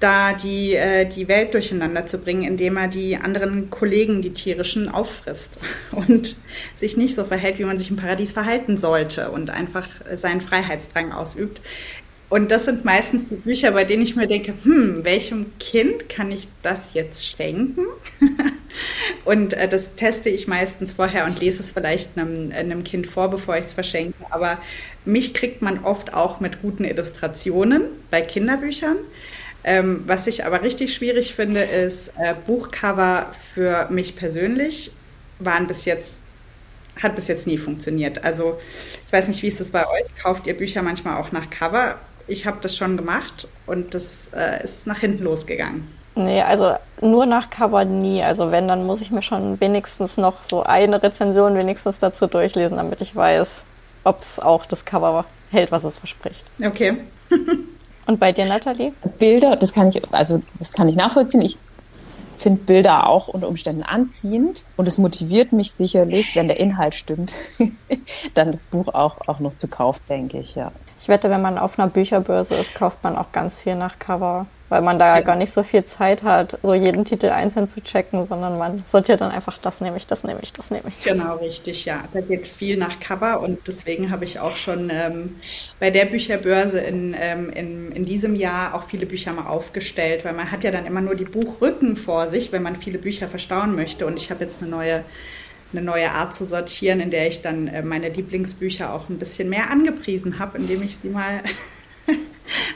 da die, äh, die Welt durcheinander zu bringen, indem er die anderen Kollegen, die tierischen, auffrisst *laughs* und sich nicht so verhält, wie man sich im Paradies verhalten sollte und einfach seinen Freiheitsdrang ausübt. Und das sind meistens die Bücher, bei denen ich mir denke, hm, welchem Kind kann ich das jetzt schenken? *laughs* und äh, das teste ich meistens vorher und lese es vielleicht einem, einem Kind vor, bevor ich es verschenke. Aber mich kriegt man oft auch mit guten Illustrationen bei Kinderbüchern. Ähm, was ich aber richtig schwierig finde, ist äh, Buchcover für mich persönlich waren bis jetzt hat bis jetzt nie funktioniert. Also ich weiß nicht, wie ist es bei euch? Kauft ihr Bücher manchmal auch nach Cover ich habe das schon gemacht und das äh, ist nach hinten losgegangen. Nee, also nur nach Cover nie. Also wenn, dann muss ich mir schon wenigstens noch so eine Rezension wenigstens dazu durchlesen, damit ich weiß, ob es auch das Cover hält, was es verspricht. Okay. *laughs* Und bei dir, Nathalie? Bilder, das kann ich, also das kann ich nachvollziehen. Ich finde Bilder auch unter Umständen anziehend und es motiviert mich sicherlich, wenn der Inhalt stimmt, *laughs* dann das Buch auch, auch noch zu kaufen, denke ich, ja. Ich wette, wenn man auf einer Bücherbörse ist, kauft man auch ganz viel nach Cover weil man da ja. gar nicht so viel Zeit hat, so jeden Titel einzeln zu checken, sondern man sortiert dann einfach, das nehme ich, das nehme ich, das nehme ich. Genau, richtig, ja. Da geht viel nach Cover und deswegen habe ich auch schon ähm, bei der Bücherbörse in, ähm, in, in diesem Jahr auch viele Bücher mal aufgestellt, weil man hat ja dann immer nur die Buchrücken vor sich, wenn man viele Bücher verstauen möchte und ich habe jetzt eine neue eine neue Art zu sortieren, in der ich dann äh, meine Lieblingsbücher auch ein bisschen mehr angepriesen habe, indem ich sie mal *laughs*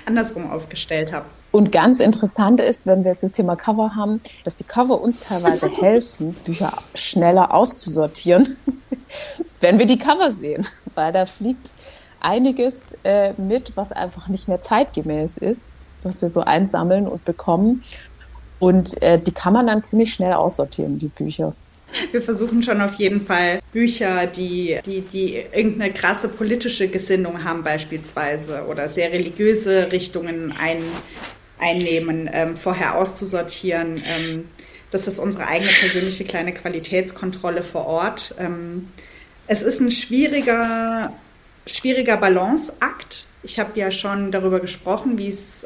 andersrum aufgestellt habe. Und ganz interessant ist, wenn wir jetzt das Thema Cover haben, dass die Cover uns teilweise *laughs* helfen, Bücher schneller auszusortieren, *laughs* wenn wir die Cover sehen. Weil da fliegt einiges äh, mit, was einfach nicht mehr zeitgemäß ist, was wir so einsammeln und bekommen. Und äh, die kann man dann ziemlich schnell aussortieren, die Bücher. *laughs* Wir versuchen schon auf jeden Fall Bücher, die, die, die irgendeine krasse politische Gesinnung haben beispielsweise oder sehr religiöse Richtungen ein, einnehmen, ähm, vorher auszusortieren. Ähm, das ist unsere eigene persönliche kleine Qualitätskontrolle vor Ort. Ähm, es ist ein schwieriger, schwieriger Balanceakt. Ich habe ja schon darüber gesprochen,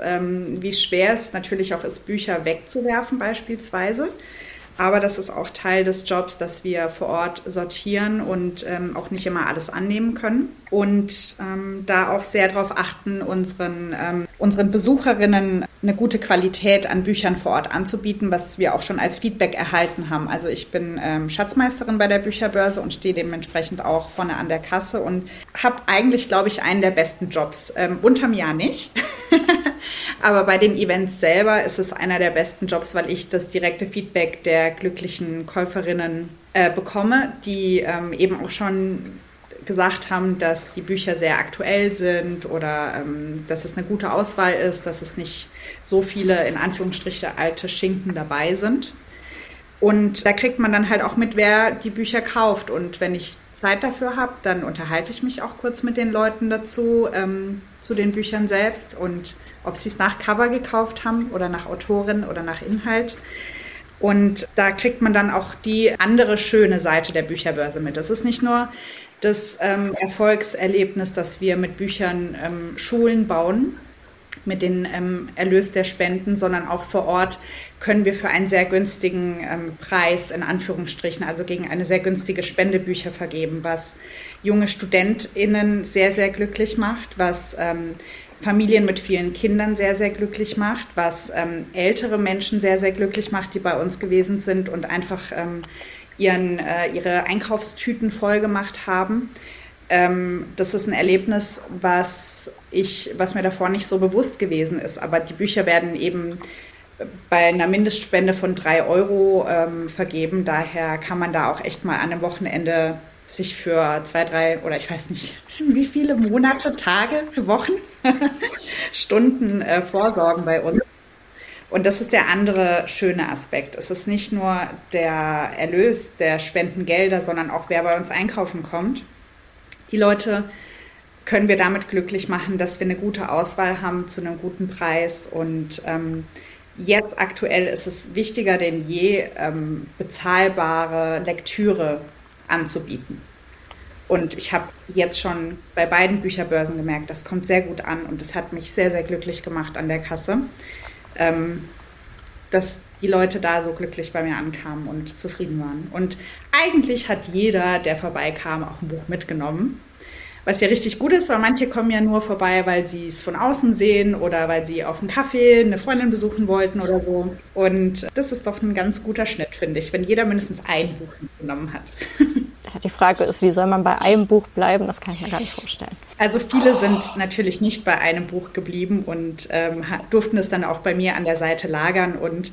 ähm, wie schwer es natürlich auch ist, Bücher wegzuwerfen beispielsweise. Aber das ist auch Teil des Jobs, dass wir vor Ort sortieren und ähm, auch nicht immer alles annehmen können. Und ähm, da auch sehr darauf achten, unseren, ähm, unseren Besucherinnen eine gute Qualität an Büchern vor Ort anzubieten, was wir auch schon als Feedback erhalten haben. Also ich bin ähm, Schatzmeisterin bei der Bücherbörse und stehe dementsprechend auch vorne an der Kasse und habe eigentlich, glaube ich, einen der besten Jobs. Ähm, unterm Jahr nicht. *laughs* Aber bei den Events selber ist es einer der besten Jobs, weil ich das direkte Feedback der glücklichen Käuferinnen äh, bekomme, die ähm, eben auch schon gesagt haben, dass die Bücher sehr aktuell sind oder ähm, dass es eine gute Auswahl ist, dass es nicht so viele in Anführungsstriche alte Schinken dabei sind. Und da kriegt man dann halt auch mit, wer die Bücher kauft. Und wenn ich Zeit dafür habe, dann unterhalte ich mich auch kurz mit den Leuten dazu, ähm, zu den Büchern selbst und ob sie es nach Cover gekauft haben oder nach Autorin oder nach Inhalt. Und da kriegt man dann auch die andere schöne Seite der Bücherbörse mit. Das ist nicht nur das ähm, Erfolgserlebnis, dass wir mit Büchern ähm, Schulen bauen, mit dem ähm, Erlös der Spenden, sondern auch vor Ort können wir für einen sehr günstigen ähm, Preis, in Anführungsstrichen, also gegen eine sehr günstige Spende Bücher vergeben, was junge StudentInnen sehr, sehr glücklich macht, was ähm, Familien mit vielen Kindern sehr, sehr glücklich macht, was ähm, ältere Menschen sehr, sehr glücklich macht, die bei uns gewesen sind und einfach ihren, äh, ihre Einkaufstüten voll gemacht haben. Ähm, das ist ein Erlebnis, was, ich, was mir davor nicht so bewusst gewesen ist. Aber die Bücher werden eben bei einer Mindestspende von drei Euro ähm, vergeben. Daher kann man da auch echt mal an einem Wochenende sich für zwei, drei oder ich weiß nicht, *laughs* wie viele Monate, Tage, Wochen, *laughs* Stunden äh, vorsorgen bei uns. Und das ist der andere schöne Aspekt. Es ist nicht nur der Erlös der Spendengelder, sondern auch wer bei uns einkaufen kommt. Die Leute können wir damit glücklich machen, dass wir eine gute Auswahl haben zu einem guten Preis. Und ähm, jetzt aktuell ist es wichtiger denn je, ähm, bezahlbare Lektüre anzubieten. Und ich habe jetzt schon bei beiden Bücherbörsen gemerkt, das kommt sehr gut an und das hat mich sehr, sehr glücklich gemacht an der Kasse, ähm, dass die Leute da so glücklich bei mir ankamen und zufrieden waren. Und eigentlich hat jeder, der vorbeikam, auch ein Buch mitgenommen. Was ja richtig gut ist, weil manche kommen ja nur vorbei, weil sie es von außen sehen oder weil sie auf einen Kaffee eine Freundin besuchen wollten oder so. Und das ist doch ein ganz guter Schnitt, finde ich, wenn jeder mindestens ein Buch mitgenommen hat. *laughs* Die Frage ist, wie soll man bei einem Buch bleiben? Das kann ich mir gar nicht vorstellen. Also viele sind natürlich nicht bei einem Buch geblieben und ähm, durften es dann auch bei mir an der Seite lagern. Und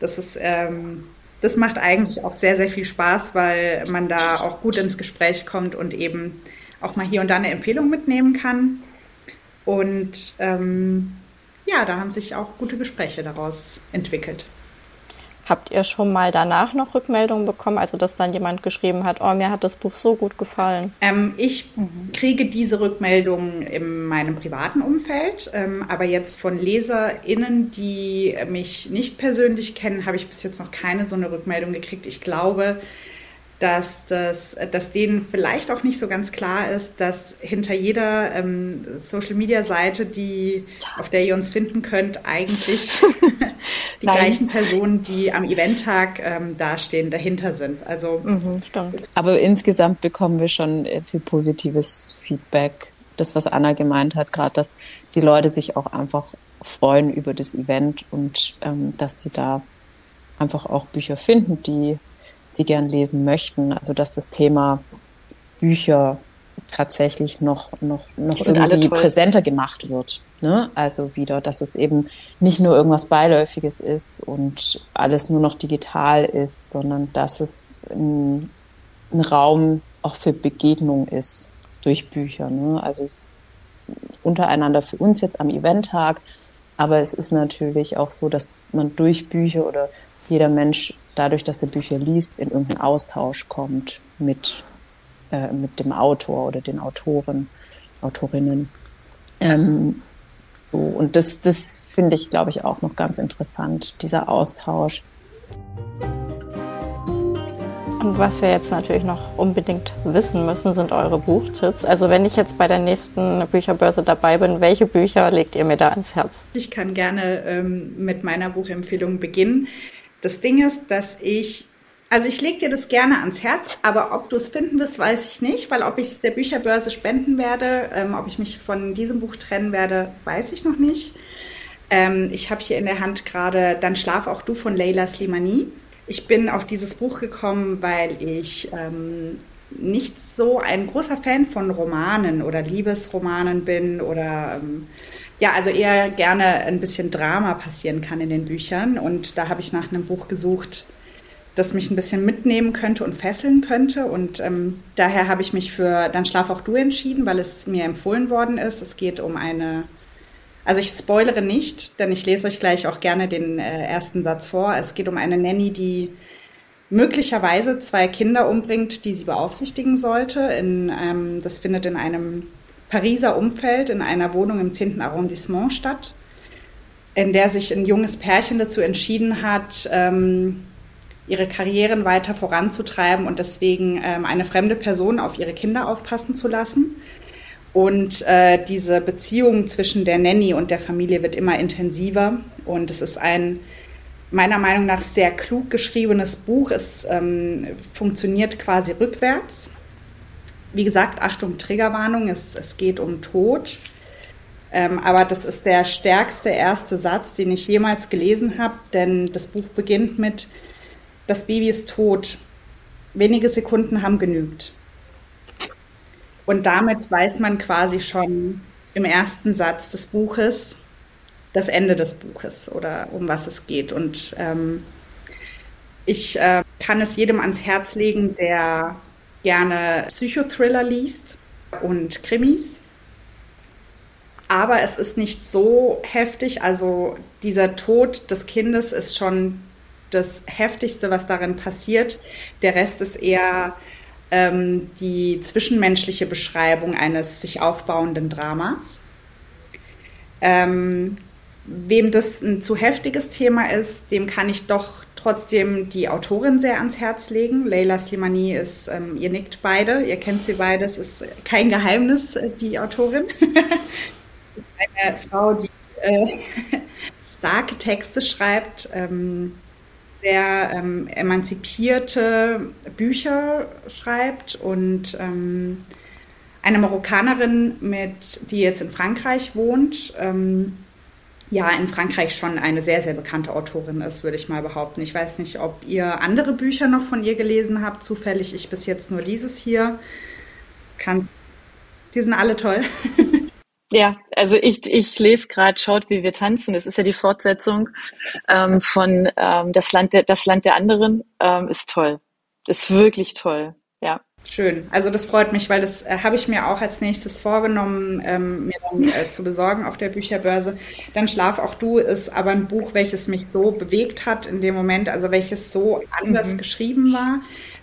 das ist, ähm, das macht eigentlich auch sehr, sehr viel Spaß, weil man da auch gut ins Gespräch kommt und eben auch mal hier und da eine Empfehlung mitnehmen kann. Und ähm, ja, da haben sich auch gute Gespräche daraus entwickelt. Habt ihr schon mal danach noch Rückmeldungen bekommen, also dass dann jemand geschrieben hat, oh, mir hat das Buch so gut gefallen? Ähm, ich kriege diese Rückmeldungen in meinem privaten Umfeld, ähm, aber jetzt von LeserInnen, die mich nicht persönlich kennen, habe ich bis jetzt noch keine so eine Rückmeldung gekriegt. Ich glaube, dass, das, dass denen vielleicht auch nicht so ganz klar ist, dass hinter jeder ähm, Social-Media-Seite, die, ja. auf der ihr uns finden könnt, eigentlich *laughs* die gleichen Personen, die am Eventtag ähm, dastehen, dahinter sind. Also mhm, stimmt. Aber insgesamt bekommen wir schon äh, viel positives Feedback. Das, was Anna gemeint hat, gerade, dass die Leute sich auch einfach freuen über das Event und ähm, dass sie da einfach auch Bücher finden, die sie gern lesen möchten. Also dass das Thema Bücher tatsächlich noch, noch, noch irgendwie präsenter gemacht wird. Ne? Also wieder, dass es eben nicht nur irgendwas Beiläufiges ist und alles nur noch digital ist, sondern dass es ein, ein Raum auch für Begegnung ist durch Bücher. Ne? Also untereinander für uns jetzt am Eventtag, aber es ist natürlich auch so, dass man durch Bücher oder jeder Mensch dadurch, dass er Bücher liest, in irgendeinen Austausch kommt mit, äh, mit dem Autor oder den Autoren, Autorinnen. Ähm, so, und das, das finde ich, glaube ich, auch noch ganz interessant, dieser Austausch. Und was wir jetzt natürlich noch unbedingt wissen müssen, sind eure Buchtipps. Also wenn ich jetzt bei der nächsten Bücherbörse dabei bin, welche Bücher legt ihr mir da ans Herz? Ich kann gerne ähm, mit meiner Buchempfehlung beginnen. Das Ding ist, dass ich, also ich lege dir das gerne ans Herz, aber ob du es finden wirst, weiß ich nicht, weil ob ich es der Bücherbörse spenden werde, ähm, ob ich mich von diesem Buch trennen werde, weiß ich noch nicht. Ähm, ich habe hier in der Hand gerade Dann schlaf auch du von Leila Slimani. Ich bin auf dieses Buch gekommen, weil ich ähm, nicht so ein großer Fan von Romanen oder Liebesromanen bin oder ähm, ja, also eher gerne ein bisschen Drama passieren kann in den Büchern. Und da habe ich nach einem Buch gesucht, das mich ein bisschen mitnehmen könnte und fesseln könnte. Und ähm, daher habe ich mich für Dann schlaf auch du entschieden, weil es mir empfohlen worden ist. Es geht um eine, also ich spoilere nicht, denn ich lese euch gleich auch gerne den äh, ersten Satz vor. Es geht um eine Nanny, die möglicherweise zwei Kinder umbringt, die sie beaufsichtigen sollte. In, ähm, das findet in einem Pariser Umfeld in einer Wohnung im 10. Arrondissement statt, in der sich ein junges Pärchen dazu entschieden hat, ähm, ihre Karrieren weiter voranzutreiben und deswegen ähm, eine fremde Person auf ihre Kinder aufpassen zu lassen. Und äh, diese Beziehung zwischen der Nanny und der Familie wird immer intensiver. Und es ist ein meiner Meinung nach sehr klug geschriebenes Buch. Es ähm, funktioniert quasi rückwärts. Wie gesagt, Achtung, Triggerwarnung, es, es geht um Tod. Ähm, aber das ist der stärkste erste Satz, den ich jemals gelesen habe, denn das Buch beginnt mit, das Baby ist tot. Wenige Sekunden haben genügt. Und damit weiß man quasi schon im ersten Satz des Buches das Ende des Buches oder um was es geht. Und ähm, ich äh, kann es jedem ans Herz legen, der gerne Psychothriller liest und Krimis. Aber es ist nicht so heftig. Also dieser Tod des Kindes ist schon das Heftigste, was darin passiert. Der Rest ist eher ähm, die zwischenmenschliche Beschreibung eines sich aufbauenden Dramas. Ähm, wem das ein zu heftiges Thema ist, dem kann ich doch trotzdem die Autorin sehr ans Herz legen. Leila Slimani ist, ähm, ihr nickt beide, ihr kennt sie beide, es ist kein Geheimnis, äh, die Autorin. *laughs* Eine Frau, die äh, *laughs* starke Texte schreibt, ähm, sehr ähm, emanzipierte Bücher schreibt und ähm, eine Marokkanerin, mit, die jetzt in Frankreich wohnt, ähm, ja in Frankreich schon eine sehr, sehr bekannte Autorin ist, würde ich mal behaupten. Ich weiß nicht, ob ihr andere Bücher noch von ihr gelesen habt, zufällig. Ich bis jetzt nur dieses hier. Kann, die sind alle toll. *laughs* Ja, also ich, ich lese gerade Schaut, wie wir tanzen. Das ist ja die Fortsetzung ähm, von ähm, das, Land der, das Land der anderen. Ähm, ist toll. Ist wirklich toll. Schön. Also das freut mich, weil das äh, habe ich mir auch als nächstes vorgenommen, ähm, mir dann äh, zu besorgen auf der Bücherbörse. Dann Schlaf auch du ist aber ein Buch, welches mich so bewegt hat in dem Moment, also welches so anders mhm. geschrieben war,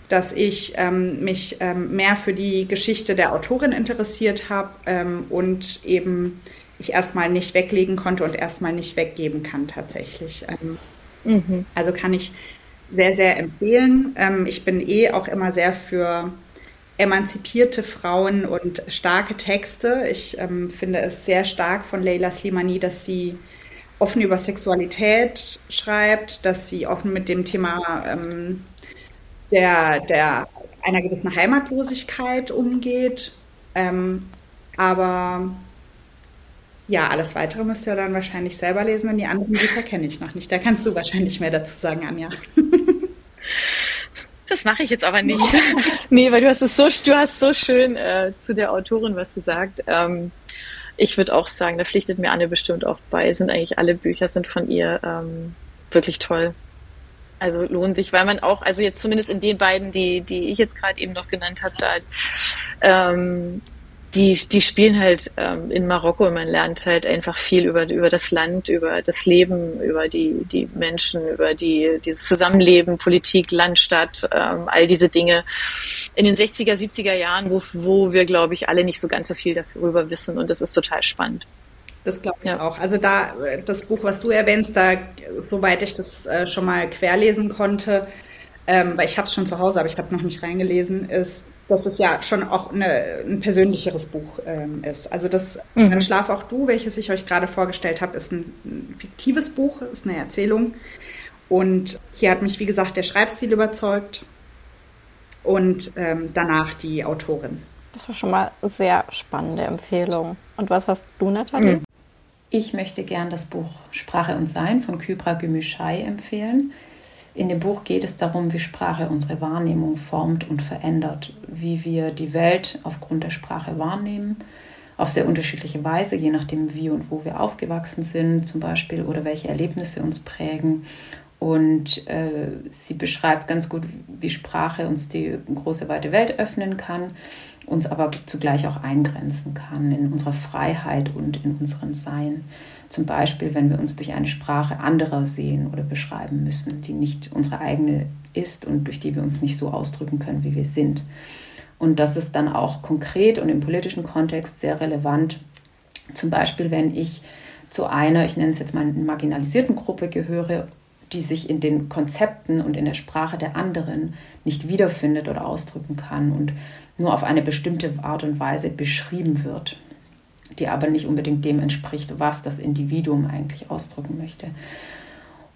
dass ich ähm, mich ähm, mehr für die Geschichte der Autorin interessiert habe ähm, und eben ich erstmal nicht weglegen konnte und erstmal nicht weggeben kann tatsächlich. Ähm, mhm. Also kann ich sehr, sehr empfehlen. Ähm, ich bin eh auch immer sehr für emanzipierte Frauen und starke Texte. Ich ähm, finde es sehr stark von Leila Slimani, dass sie offen über Sexualität schreibt, dass sie offen mit dem Thema ähm, der, der einer gewissen Heimatlosigkeit umgeht. Ähm, aber ja, alles weitere müsst ihr dann wahrscheinlich selber lesen, denn die anderen Bücher kenne ich noch nicht. Da kannst du wahrscheinlich mehr dazu sagen, Anja. *laughs* Das mache ich jetzt aber nicht. *laughs* nee, weil du hast es so, du hast so schön äh, zu der Autorin was gesagt. Ähm, ich würde auch sagen, da pflichtet mir Anne bestimmt auch bei, sind eigentlich alle Bücher sind von ihr ähm, wirklich toll. Also lohnen sich, weil man auch, also jetzt zumindest in den beiden, die, die ich jetzt gerade eben noch genannt habe, da ähm, die, die spielen halt ähm, in Marokko und man lernt halt einfach viel über, über das Land, über das Leben, über die, die Menschen, über die, dieses Zusammenleben, Politik, Land, Stadt, ähm, all diese Dinge in den 60er, 70er Jahren, wo, wo wir, glaube ich, alle nicht so ganz so viel darüber wissen und das ist total spannend. Das glaube ich ja. auch. Also da, das Buch, was du erwähnst, da, soweit ich das äh, schon mal querlesen konnte, ähm, weil ich habe es schon zu Hause, aber ich habe noch nicht reingelesen, ist dass es ja schon auch eine, ein persönlicheres Buch ähm, ist. Also das mhm. Dann Schlaf auch du, welches ich euch gerade vorgestellt habe, ist ein, ein, fiktives Buch, ist eine Erzählung. Und hier hat mich, wie gesagt, der Schreibstil überzeugt und ähm, danach die Autorin. Das war schon mal eine sehr spannende Empfehlung. Und was hast du, Nathalie? Mhm. Ich möchte gern das Buch Sprache und Sein von Kybra Gümüşay empfehlen. In dem Buch geht es darum, wie Sprache unsere Wahrnehmung formt und verändert, wie wir die Welt aufgrund der Sprache wahrnehmen, auf sehr unterschiedliche Weise, je nachdem, wie und wo wir aufgewachsen sind zum Beispiel oder welche Erlebnisse uns prägen. Und äh, sie beschreibt ganz gut, wie Sprache uns die große weite Welt öffnen kann, uns aber zugleich auch eingrenzen kann in unserer Freiheit und in unserem Sein. Zum Beispiel, wenn wir uns durch eine Sprache anderer sehen oder beschreiben müssen, die nicht unsere eigene ist und durch die wir uns nicht so ausdrücken können, wie wir sind. Und das ist dann auch konkret und im politischen Kontext sehr relevant. Zum Beispiel, wenn ich zu einer, ich nenne es jetzt mal marginalisierten Gruppe gehöre, die sich in den Konzepten und in der Sprache der anderen nicht wiederfindet oder ausdrücken kann und nur auf eine bestimmte Art und Weise beschrieben wird die aber nicht unbedingt dem entspricht, was das Individuum eigentlich ausdrücken möchte.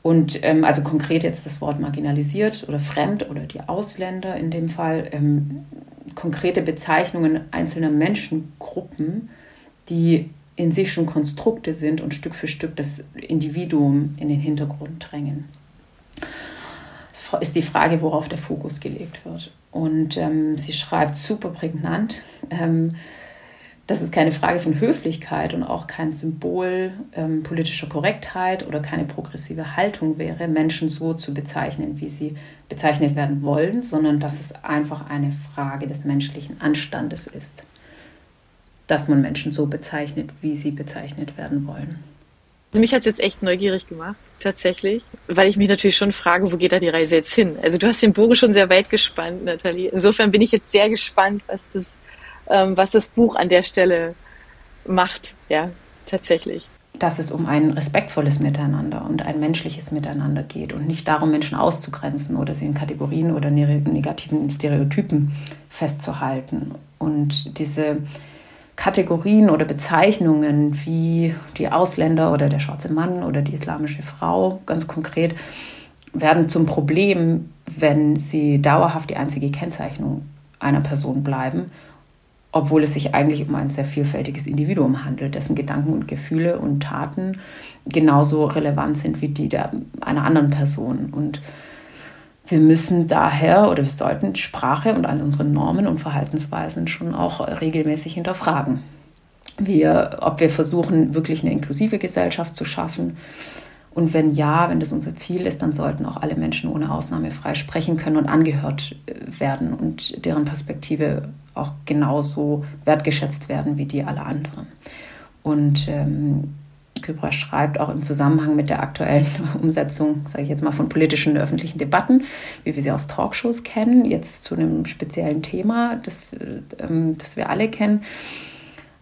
Und ähm, also konkret jetzt das Wort marginalisiert oder fremd oder die Ausländer in dem Fall, ähm, konkrete Bezeichnungen einzelner Menschengruppen, die in sich schon Konstrukte sind und Stück für Stück das Individuum in den Hintergrund drängen. Das ist die Frage, worauf der Fokus gelegt wird. Und ähm, sie schreibt super prägnant. Ähm, dass es keine Frage von Höflichkeit und auch kein Symbol ähm, politischer Korrektheit oder keine progressive Haltung wäre, Menschen so zu bezeichnen, wie sie bezeichnet werden wollen, sondern dass es einfach eine Frage des menschlichen Anstandes ist, dass man Menschen so bezeichnet, wie sie bezeichnet werden wollen. Also mich hat es jetzt echt neugierig gemacht, tatsächlich, weil ich mich natürlich schon frage, wo geht da die Reise jetzt hin? Also du hast den Bogen schon sehr weit gespannt, Nathalie. Insofern bin ich jetzt sehr gespannt, was das ähm, was das Buch an der Stelle macht, ja, tatsächlich. Dass es um ein respektvolles Miteinander und ein menschliches Miteinander geht und nicht darum, Menschen auszugrenzen oder sie in Kategorien oder negativen Stereotypen festzuhalten. Und diese Kategorien oder Bezeichnungen wie die Ausländer oder der schwarze Mann oder die islamische Frau ganz konkret werden zum Problem, wenn sie dauerhaft die einzige Kennzeichnung einer Person bleiben obwohl es sich eigentlich um ein sehr vielfältiges Individuum handelt, dessen Gedanken und Gefühle und Taten genauso relevant sind wie die der, einer anderen Person. Und wir müssen daher oder wir sollten Sprache und all unsere Normen und Verhaltensweisen schon auch regelmäßig hinterfragen. Wir, ob wir versuchen, wirklich eine inklusive Gesellschaft zu schaffen Und wenn ja, wenn das unser Ziel ist, dann sollten auch alle Menschen ohne Ausnahme frei sprechen können und angehört äh, werden und deren Perspektive auch genauso wertgeschätzt werden wie die aller anderen. Und ähm, Kübra schreibt auch im Zusammenhang mit der aktuellen *laughs* Umsetzung, sage ich jetzt mal, von politischen öffentlichen Debatten, wie wir sie aus Talkshows kennen, jetzt zu einem speziellen Thema, das, ähm, das wir alle kennen.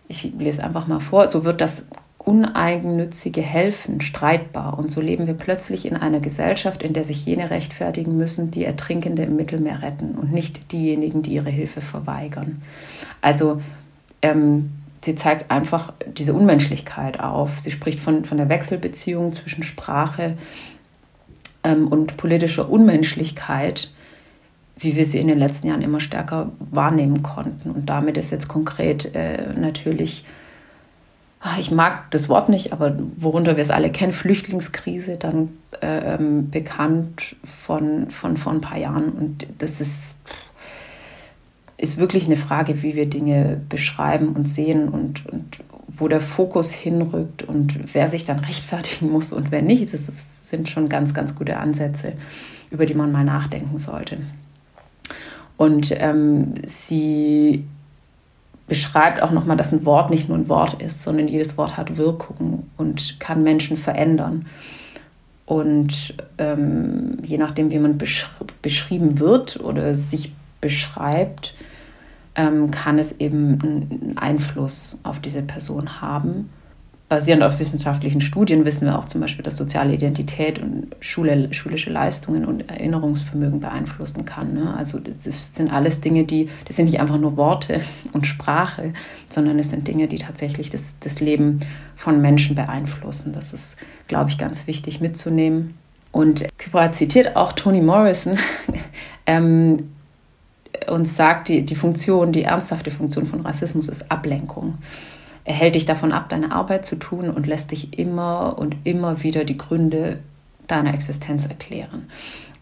Ich lese einfach mal vor. So wird das uneigennützige Helfen streitbar. Und so leben wir plötzlich in einer Gesellschaft, in der sich jene rechtfertigen müssen, die Ertrinkende im Mittelmeer retten und nicht diejenigen, die ihre Hilfe verweigern. Also ähm, sie zeigt einfach diese Unmenschlichkeit auf. Sie spricht von, von der Wechselbeziehung zwischen Sprache ähm, und politischer Unmenschlichkeit, wie wir sie in den letzten Jahren immer stärker wahrnehmen konnten. Und damit ist jetzt konkret äh, natürlich Ah, ich mag das Wort nicht, aber worunter wir es alle kennen, Flüchtlingskrise, dann äh, ähm, bekannt von, von vor ein paar Jahren. Und das ist, ist wirklich eine Frage, wie wir Dinge beschreiben und sehen und, und wo der Fokus hinrückt und wer sich dann rechtfertigen muss und wer nicht. Das ist, sind schon ganz, ganz gute Ansätze, über die man mal nachdenken sollte. Und ähm, sie beschreibt auch nochmal, dass ein Wort nicht nur ein Wort ist, sondern jedes Wort hat Wirkung und kann Menschen verändern. Und ähm, je nachdem, wie man besch beschrieben wird oder sich beschreibt, ähm, kann es eben einen Einfluss auf diese Person haben basierend auf wissenschaftlichen Studien wissen wir auch zum Beispiel, dass soziale Identität und Schule, schulische Leistungen und Erinnerungsvermögen beeinflussen kann. Ne? Also das sind alles Dinge, die, das sind nicht einfach nur Worte *laughs* und Sprache, sondern es sind Dinge, die tatsächlich das, das Leben von Menschen beeinflussen. Das ist, glaube ich, ganz wichtig mitzunehmen. Und Kybra zitiert auch Toni Morrison *laughs* ähm, und sagt, die, die Funktion, die ernsthafte Funktion von Rassismus ist Ablenkung. Er hält dich davon ab, deine Arbeit zu tun und lässt dich immer und immer wieder die Gründe deiner Existenz erklären.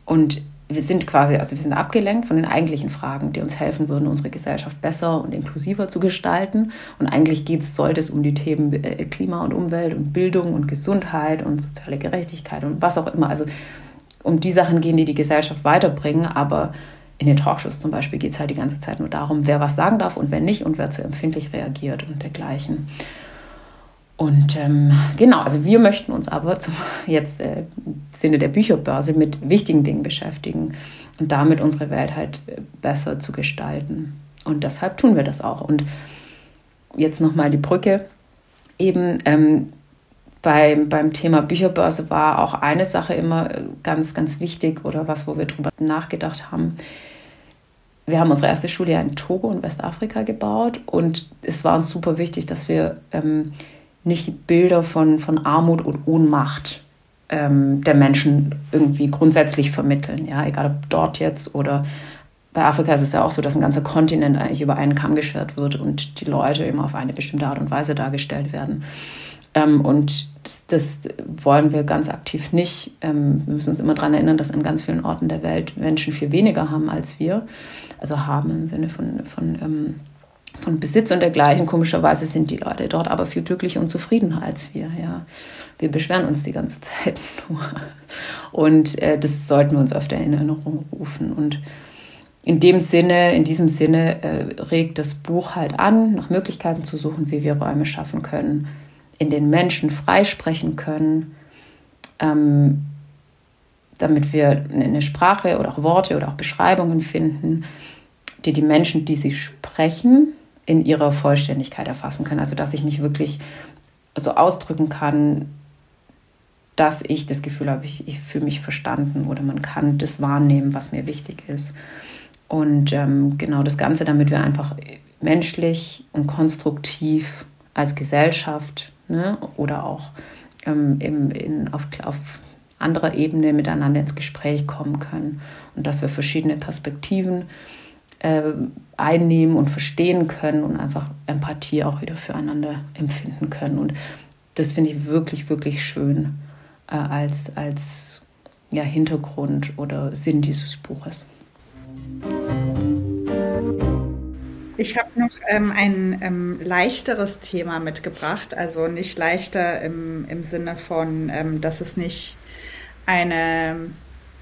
Und wir sind quasi, also wir sind abgelenkt von den eigentlichen Fragen, die uns helfen würden, unsere Gesellschaft besser und inklusiver zu gestalten. Und eigentlich geht's, sollte es um die Themen äh, Klima und Umwelt und Bildung und Gesundheit und soziale Gerechtigkeit und was auch immer. Also um die Sachen gehen, die die Gesellschaft weiterbringen. Aber in den Talkshows zum Beispiel geht es halt die ganze Zeit nur darum, wer was sagen darf und wer nicht und wer zu empfindlich reagiert und dergleichen. Und ähm, genau, also wir möchten uns aber zum, *laughs* jetzt äh, im Sinne der Bücherbörse mit wichtigen Dingen beschäftigen und damit unsere Welt halt äh, besser zu gestalten. Und deshalb tun wir das auch. Und jetzt nochmal die Brücke. Eben ähm, beim, beim Thema Bücherbörse war auch eine Sache immer äh, ganz, ganz wichtig oder was, wo wir drüber nachgedacht haben wir haben unsere erste Schule ja in Togo in Westafrika gebaut und es war uns super wichtig, dass wir ähm, nicht Bilder von, von Armut und Ohnmacht ähm, der Menschen irgendwie grundsätzlich vermitteln. Ja, egal ob dort jetzt oder bei Afrika ist es ja auch so, dass ein ganzer Kontinent eigentlich über einen Kamm geschert wird und die Leute immer auf eine bestimmte Art und Weise dargestellt werden. Ähm, und das, das, wollen wir ganz aktiv nicht. Ähm, wir müssen uns immer daran erinnern, dass an ganz vielen Orten der Welt Menschen viel weniger haben als wir. Also haben im Sinne von, von, ähm, von Besitz und dergleichen. Komischerweise sind die Leute dort aber viel glücklicher und zufriedener als wir. Ja. Wir beschweren uns die ganze *laughs* Zeit nur. Und äh, das sollten wir uns öfter in Erinnerung rufen. Und in dem Sinne, in diesem Sinne äh, regt das Buch halt an, nach Möglichkeiten zu suchen, wie wir Räume schaffen können, in den Menschen freisprechen können, ähm, damit wir eine Sprache oder auch Worte oder auch Beschreibungen finden, die die Menschen, die sie sprechen, in ihrer Vollständigkeit erfassen können. Also dass ich mich wirklich so ausdrücken kann, dass ich das Gefühl habe, ich, ich fühle mich verstanden oder man kann das wahrnehmen, was mir wichtig ist. Und ähm, genau das Ganze, damit wir einfach menschlich und konstruktiv als Gesellschaft ne? oder auch ähm, im, in, auf, auf anderer Ebene miteinander ins Gespräch kommen können und dass wir verschiedene Perspektiven äh, einnehmen und verstehen können und einfach Empathie auch wieder füreinander empfinden können. Und das finde ich wirklich, wirklich schön äh, als, als ja, Hintergrund oder Sinn dieses Buches. Ich habe noch ähm, ein ähm, leichteres Thema mitgebracht, also nicht leichter im, im Sinne von, ähm, dass es nicht eine,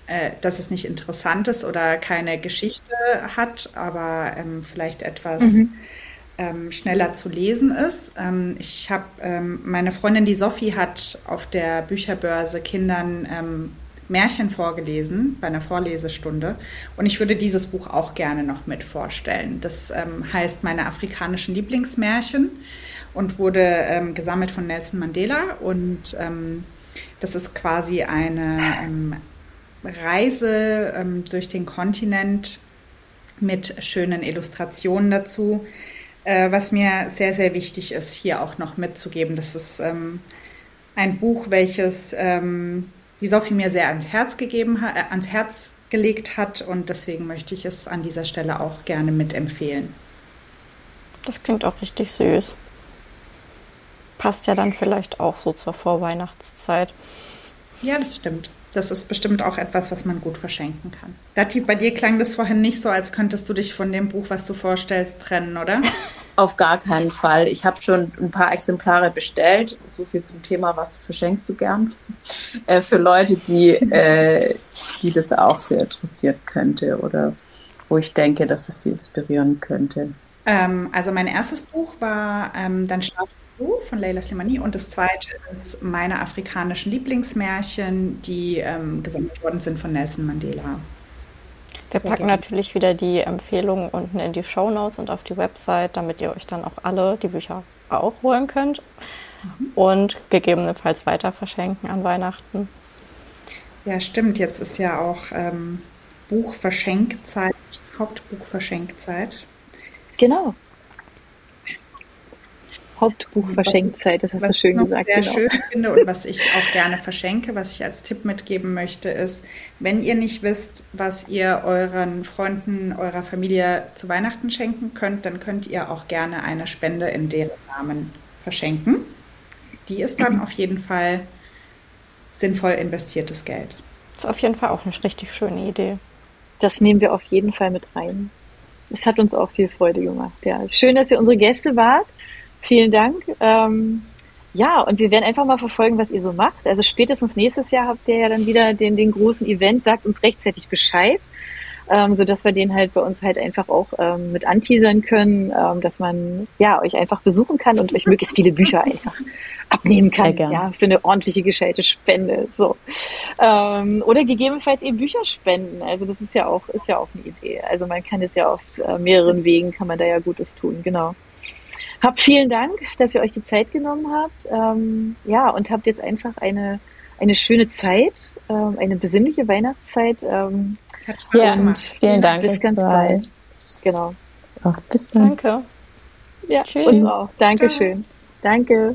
äh, dass es nicht interessant ist oder keine Geschichte hat, aber ähm, vielleicht etwas mhm. Ähm, schneller zu lesen ist. Ähm, ich habe meine Freundin, die Sophie, hat auf der Bücherbörse Kindern Märchen vorgelesen bei einer Vorlesestunde. Und ich würde dieses Buch auch gerne noch mit vorstellen. Das ähm, heißt Meine afrikanischen Lieblingsmärchen und wurde ähm, gesammelt von Nelson Mandela. Und ähm, das ist quasi eine ähm, Reise ähm, durch den Kontinent mit schönen Illustrationen dazu. Äh, was mir sehr, sehr wichtig ist, hier auch noch mitzugeben. Das ist ähm, ein Buch, welches die Sophie mir sehr ans Herz gegeben hat, äh, ans Herz gelegt hat und deswegen möchte ich es an dieser Stelle auch gerne mitempfehlen. Das klingt auch richtig süß. Passt ja dann vielleicht auch so zur Vorweihnachtszeit. Ja, das stimmt. Das ist bestimmt auch etwas, was man gut verschenken kann. Dati, bei dir klang das vorhin nicht so, als könntest du dich von dem Buch, was du vorstellst, trennen, oder? *laughs* Auf gar keinen Fall. Ich habe schon ein paar Exemplare bestellt. So viel zum Thema, was verschenkst du gern? Äh, für Leute, die, äh, die das auch sehr interessieren könnte oder wo ich denke, dass es sie inspirieren könnte. Ähm, also mein erstes Buch war ähm, Dann schlaf du von Leila Slimani und das zweite ist meine afrikanischen Lieblingsmärchen, die ähm, gesammelt worden sind von Nelson Mandela. Wir packen natürlich wieder die Empfehlungen unten in die Show Notes und auf die Website, damit ihr euch dann auch alle die Bücher auch holen könnt mhm. und gegebenenfalls weiter verschenken an Weihnachten. Ja, stimmt. Jetzt ist ja auch ähm, Buchverschenkzeit, Hauptbuchverschenkzeit. Genau. Hauptbuchverschenkzeit, das hast du schön gesagt. Was ich sehr genau. schön finde und was ich auch gerne verschenke, was ich als Tipp mitgeben möchte, ist, wenn ihr nicht wisst, was ihr euren Freunden, eurer Familie zu Weihnachten schenken könnt, dann könnt ihr auch gerne eine Spende in deren Namen verschenken. Die ist dann auf jeden Fall sinnvoll investiertes Geld. Das ist auf jeden Fall auch eine richtig schöne Idee. Das nehmen wir auf jeden Fall mit rein. Es hat uns auch viel Freude gemacht. Ja, schön, dass ihr unsere Gäste wart. Vielen Dank. Ähm, ja, und wir werden einfach mal verfolgen, was ihr so macht. Also spätestens nächstes Jahr habt ihr ja dann wieder den, den großen Event. Sagt uns rechtzeitig Bescheid, ähm, so dass wir den halt bei uns halt einfach auch ähm, mit anteasern können, ähm, dass man ja euch einfach besuchen kann und euch möglichst viele Bücher einfach abnehmen kann. Ja, für eine ordentliche, gescheite Spende. So. Ähm, oder gegebenenfalls eben Bücher spenden. Also das ist ja auch, ist ja auch eine Idee. Also man kann es ja auf äh, mehreren Wegen, kann man da ja Gutes tun, genau. Habt vielen Dank, dass ihr euch die Zeit genommen habt. Ähm, ja, und habt jetzt einfach eine, eine schöne Zeit, ähm, eine besinnliche Weihnachtszeit. Ähm, ja, und vielen Dank. Bis ganz bald. Genau. Oh, bis dann. Danke. Ja, Tschüss. uns auch. Dankeschön. Danke.